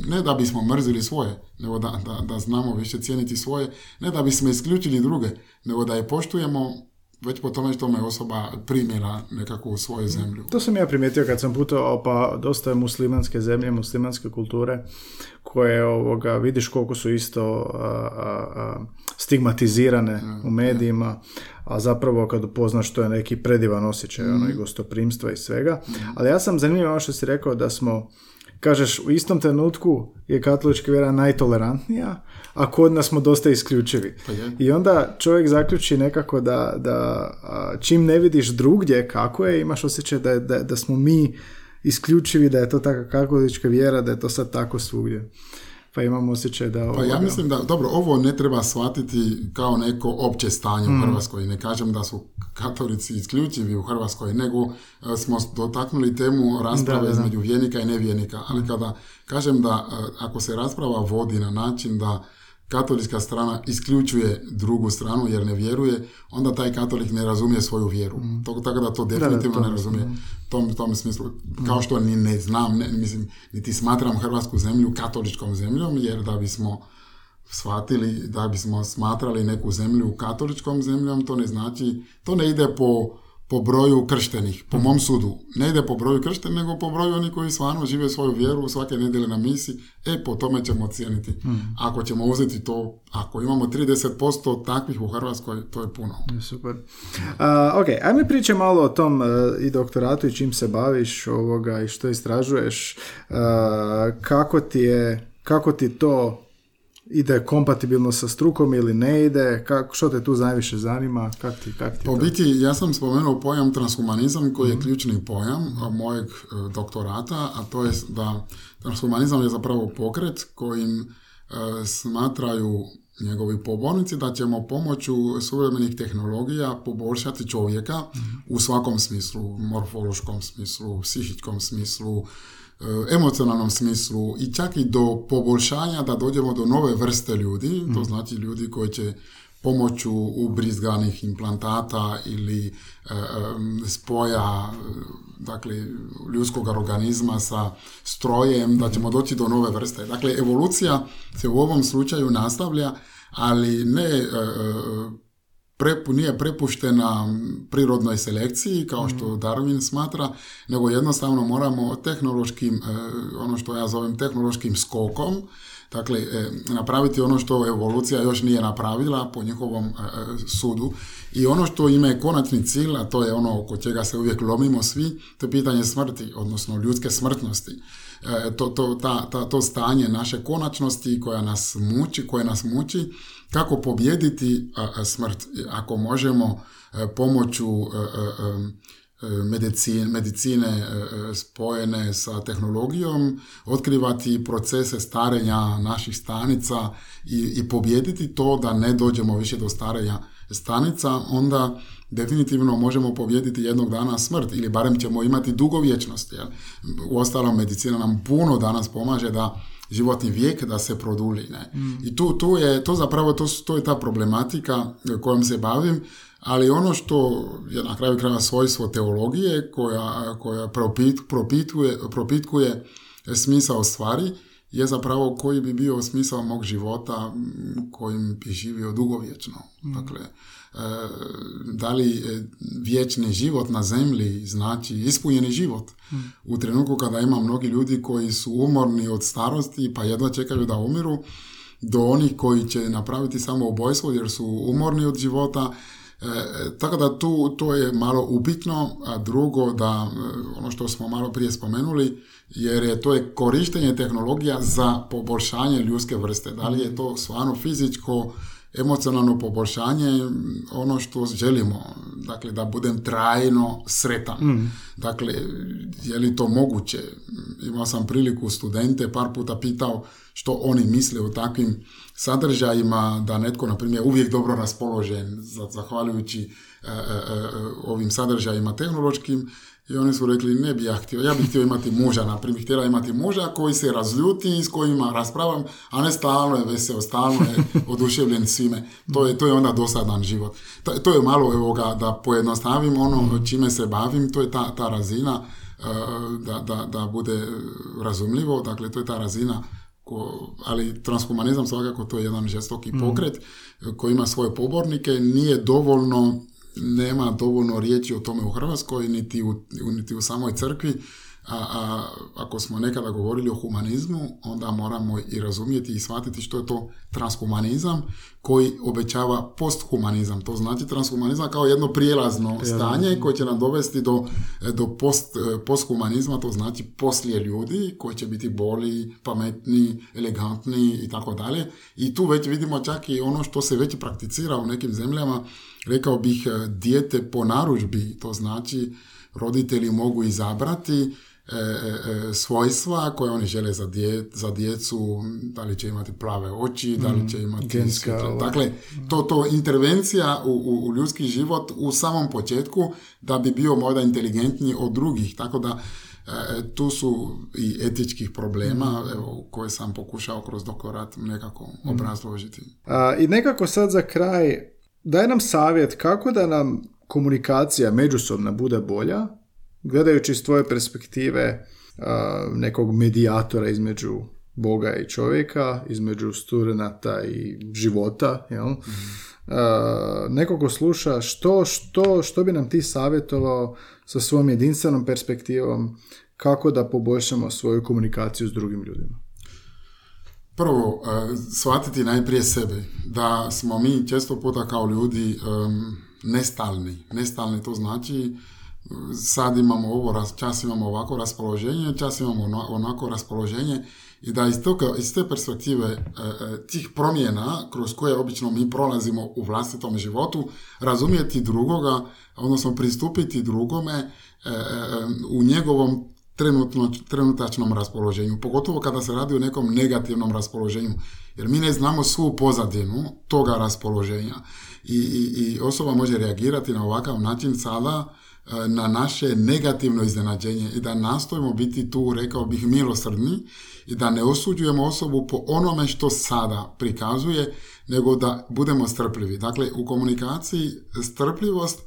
ne da bismo mrzili svoje, nego da, da, da znamo više cijeniti svoje, ne da bismo isključili druge, nego da je poštujemo već po tome što me osoba primjela nekako u svoju zemlju. To sam ja primijetio kad sam putovao, pa dosta je muslimanske zemlje, muslimanske kulture, koje ovoga, vidiš koliko su isto stigmatizirane u medijima, a zapravo kad upoznaš što je neki predivan osjećaj, ono, i mm. gostoprimstva i svega. Mm. Ali ja sam zanimljivo ono što si rekao da smo kažeš u istom trenutku je katolička vjera najtolerantnija, a kod nas smo dosta isključivi. Pa I onda čovjek zaključi nekako da, da čim ne vidiš drugdje kako je, imaš osjećaj da, da, da smo mi isključivi, da je to takva katolička vjera, da je to sad tako svugdje pa imam osjećaj da... Pa ja mislim da, dobro, ovo ne treba shvatiti kao neko opće stanje u mm. Hrvatskoj. Ne kažem da su katolici isključivi u Hrvatskoj, nego e, smo dotaknuli temu rasprave između vjernika i nevjernika. Ali mm. kada kažem da e, ako se rasprava vodi na način da katolička strana isključuje drugu stranu jer ne vjeruje, onda taj katolik ne razumije svoju vjeru. Mm. Tako da to definitivno ne razumije. Tom, tom smislu, kao što ni ne znam, ne, mislim, niti smatram Hrvatsku zemlju katoličkom zemljom, jer da bismo shvatili, da bismo smatrali neku zemlju katoličkom zemljom, to ne znači, to ne ide po po broju krštenih, po mom sudu. Ne ide po broju krštenih, nego po broju oni koji stvarno žive svoju vjeru svake nedjelje na misi, e, po tome ćemo ocijeniti. Hmm. Ako ćemo uzeti to, ako imamo 30% takvih u Hrvatskoj, to je puno. Super. Uh, ok, ajme priče malo o tom uh, i doktoratu i čim se baviš ovoga i što istražuješ. Uh, kako ti je, kako ti to ide kompatibilno sa strukom ili ne ide, kako, što te tu najviše zanima, kak ti, kak ti Po biti, ja sam spomenuo pojam transhumanizam koji je mhm. ključni pojam mojeg e, doktorata, a to je da transhumanizam je zapravo pokret kojim e, smatraju njegovi pobornici da ćemo pomoću suvremenih tehnologija poboljšati čovjeka mhm. u svakom smislu, morfološkom smislu, psihičkom smislu, emocionalnom smislu i čak i do poboljšanja da dođemo do nove vrste ljudi, to mhm. znači ljudi koji će pomoću ubrizganih implantata ili e, spoja dakle, ljudskog organizma sa strojem, da ćemo doći do nove vrste. Dakle, evolucija se u ovom slučaju nastavlja, ali ne e, prepu, nije prepuštena prirodnoj selekciji kao što mm. Darwin smatra, nego jednostavno moramo tehnološkim, e, ono što ja zovem tehnološkim skokom, dakle e, napraviti ono što evolucija još nije napravila po njihovom e, sudu i ono što ima je konačni cilj, a to je ono oko čega se uvijek lomimo svi, to je pitanje smrti, odnosno ljudske smrtnosti. To, to, ta, ta, to stanje naše konačnosti koja nas muči, koje nas muči, kako pobijediti smrt ako možemo e, pomoću e, e, medicine, medicine spojene sa tehnologijom, otkrivati procese starenja naših stanica i, i pobijediti to da ne dođemo više do starenja stanica, onda definitivno možemo pobijediti jednog dana smrt ili barem ćemo imati dugovječnost. U ostalom medicina nam puno danas pomaže da životni vijek da se produli. Ne? Mm. I tu, tu je, to zapravo, to, to je ta problematika kojom se bavim, ali ono što je na kraju kraja svojstvo teologije koja, koja propit, propituje, propitkuje smisao stvari, je zapravo koji bi bio smisao mog života kojim bi živio dugovječno. Mm. Dakle, E, da li vječni život na zemlji znači ispunjeni život. Hmm. U trenutku kada ima mnogi ljudi koji su umorni od starosti pa jedva čekaju da umiru, do onih koji će napraviti samo ubojstvo jer su umorni od života, tako da tu to je malo upitno, a drugo da ono što smo malo prije spomenuli, jer je to je korištenje tehnologija za poboljšanje ljudske vrste. Da li je to stvarno fizičko, emocionalno poboljšanje ono što želimo, dakle da budem trajno sretan. Mm. Dakle, je li to moguće? Imao sam priliku studente par puta pitao što oni misle o takvim sadržajima, da netko, na primjer, uvijek dobro raspoložen, zahvaljujući e, e, e, ovim sadržajima tehnološkim, i oni su rekli, ne bi ja htio, ja bih htio imati muža, na primjer, htjela imati muža koji se razljuti i s kojima raspravam, a ne stalno je veseo, stalno je [laughs] oduševljen svime. To je, to je onda dosadan život. To, to je malo, evo ga, da pojednostavim ono čime se bavim, to je ta, ta razina da, da, da bude razumljivo, dakle, to je ta razina Ko, ali transhumanizam svakako to je jedan žestoki pokret koji ima svoje pobornike, nije dovoljno nema dovoljno riječi o tome u Hrvatskoj, niti u, niti u samoj crkvi, a, a, ako smo nekada govorili o humanizmu, onda moramo i razumjeti i shvatiti što je to transhumanizam koji obećava posthumanizam. To znači transhumanizam kao jedno prijelazno stanje koje će nam dovesti do, do post, posthumanizma, to znači poslije ljudi koji će biti boli, pametni, elegantni i tako dalje. I tu već vidimo čak i ono što se već prakticira u nekim zemljama, rekao bih dijete po naručbi, to znači roditelji mogu izabrati E, e, e, svojstva koje oni žele za, dje, za djecu, da li će imati plave oči, da li mhm. će imati... Genska, dakle, to, to intervencija u, u, u, ljudski život u samom početku da bi bio možda inteligentniji od drugih, tako da e, tu su i etičkih problema mm. evo, koje sam pokušao kroz doktorat nekako mm. obrazložiti. A, I nekako sad za kraj, daj nam savjet kako da nam komunikacija međusobna bude bolja, gledajući iz tvoje perspektive nekog medijatora između Boga i čovjeka, između studenata i života, jel? mm neko ko sluša, što, što, što bi nam ti savjetovao sa svojom jedinstvenom perspektivom, kako da poboljšamo svoju komunikaciju s drugim ljudima? Prvo, shvatiti najprije sebe, da smo mi često puta kao ljudi nestalni. Nestalni to znači sad imamo ovo, čas imamo ovako raspoloženje, čas imamo ono, onako raspoloženje i da iz, toga, iz te perspektive e, e, tih promjena kroz koje obično mi prolazimo u vlastitom životu, razumjeti drugoga, odnosno pristupiti drugome e, u njegovom trenutno, trenutačnom raspoloženju, pogotovo kada se radi o nekom negativnom raspoloženju, jer mi ne znamo svu pozadinu toga raspoloženja. I, i, i osoba može reagirati na ovakav način sada na naše negativno iznenađenje i da nastojimo biti tu, rekao bih, milosrdni i da ne osuđujemo osobu po onome što sada prikazuje, nego da budemo strpljivi. Dakle, u komunikaciji strpljivost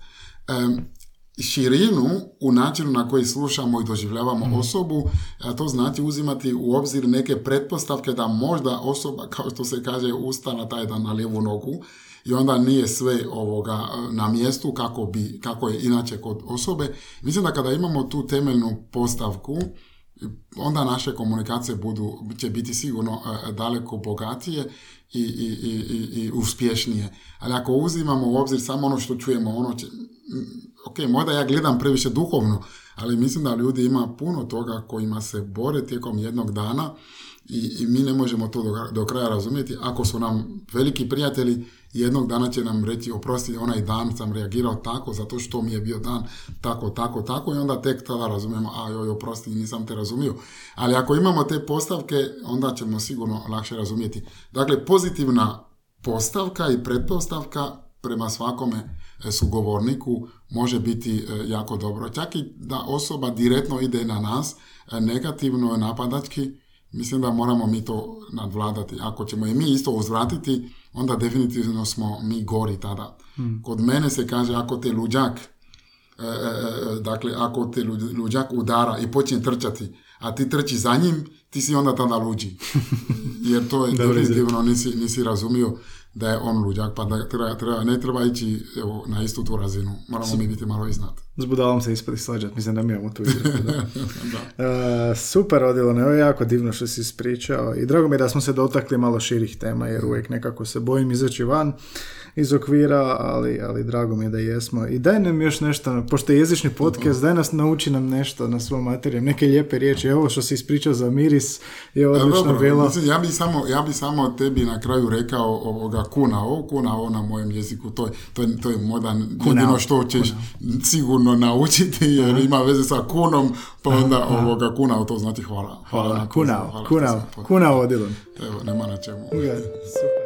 širinu u načinu na koji slušamo i doživljavamo mhm. osobu, a to znači uzimati u obzir neke pretpostavke da možda osoba, kao što se kaže, usta na taj dan na lijevu nogu, i onda nije sve ovoga na mjestu kako, bi, kako je inače kod osobe. Mislim da kada imamo tu temeljnu postavku, onda naše komunikacije budu, će biti sigurno e, daleko bogatije i, i, i, i uspješnije. Ali ako uzimamo u obzir samo ono što čujemo, ono će, ok, možda ja gledam previše duhovno, ali mislim da ljudi ima puno toga kojima se bore tijekom jednog dana i, i mi ne možemo to do, do kraja razumjeti. Ako su nam veliki prijatelji, jednog dana će nam reći oprosti onaj dan sam reagirao tako zato što mi je bio dan tako, tako, tako i onda tek tada razumijemo a joj oprosti nisam te razumio. Ali ako imamo te postavke onda ćemo sigurno lakše razumjeti. Dakle, pozitivna postavka i pretpostavka prema svakome e, sugovorniku može biti e, jako dobro. Čak i da osoba direktno ide na nas, e, negativno napadački, mislim da moramo mi to nadvladati. Ako ćemo i mi isto uzvratiti, onda definitivno smo mi gori tada. Hmm. Kod mene se kaže ako te luđak, e, e, e, dakle ako te luđak udara i počne trčati, a ti trči za njim, ti si onda tada luđi. [laughs] Jer to je definitivno nisi, nisi razumio da je on luđak, pa da treba, treba, ne treba ići evo, na istu tu razinu. Moramo mi biti malo iznad. S budalom se ispred slađat, mislim da mi imamo tu izreku. Da. [laughs] da. Uh, super, Odilone, ovo je jako divno što si ispričao i drago mi je da smo se dotakli malo širih tema, jer uvijek nekako se bojim izaći van iz okvira, ali, ali drago mi je da jesmo. I daj nam još nešto, pošto je jezični podcast, daj nas nauči nam nešto na svom materijem, neke lijepe riječi. Evo što si ispričao za miris je odlično bilo. Ja bi, samo, ja bi samo tebi na kraju rekao ovoga kunao, kunao na mojem jeziku, to je, to je, to je modan, jedino što ćeš sigurno naučiti, jer ima veze sa kunom, pa onda Aha. ovoga kunao, to znači hvala. Hvala, hvala kunao, kunao, kunao, kunao Evo, nema na čemu. super.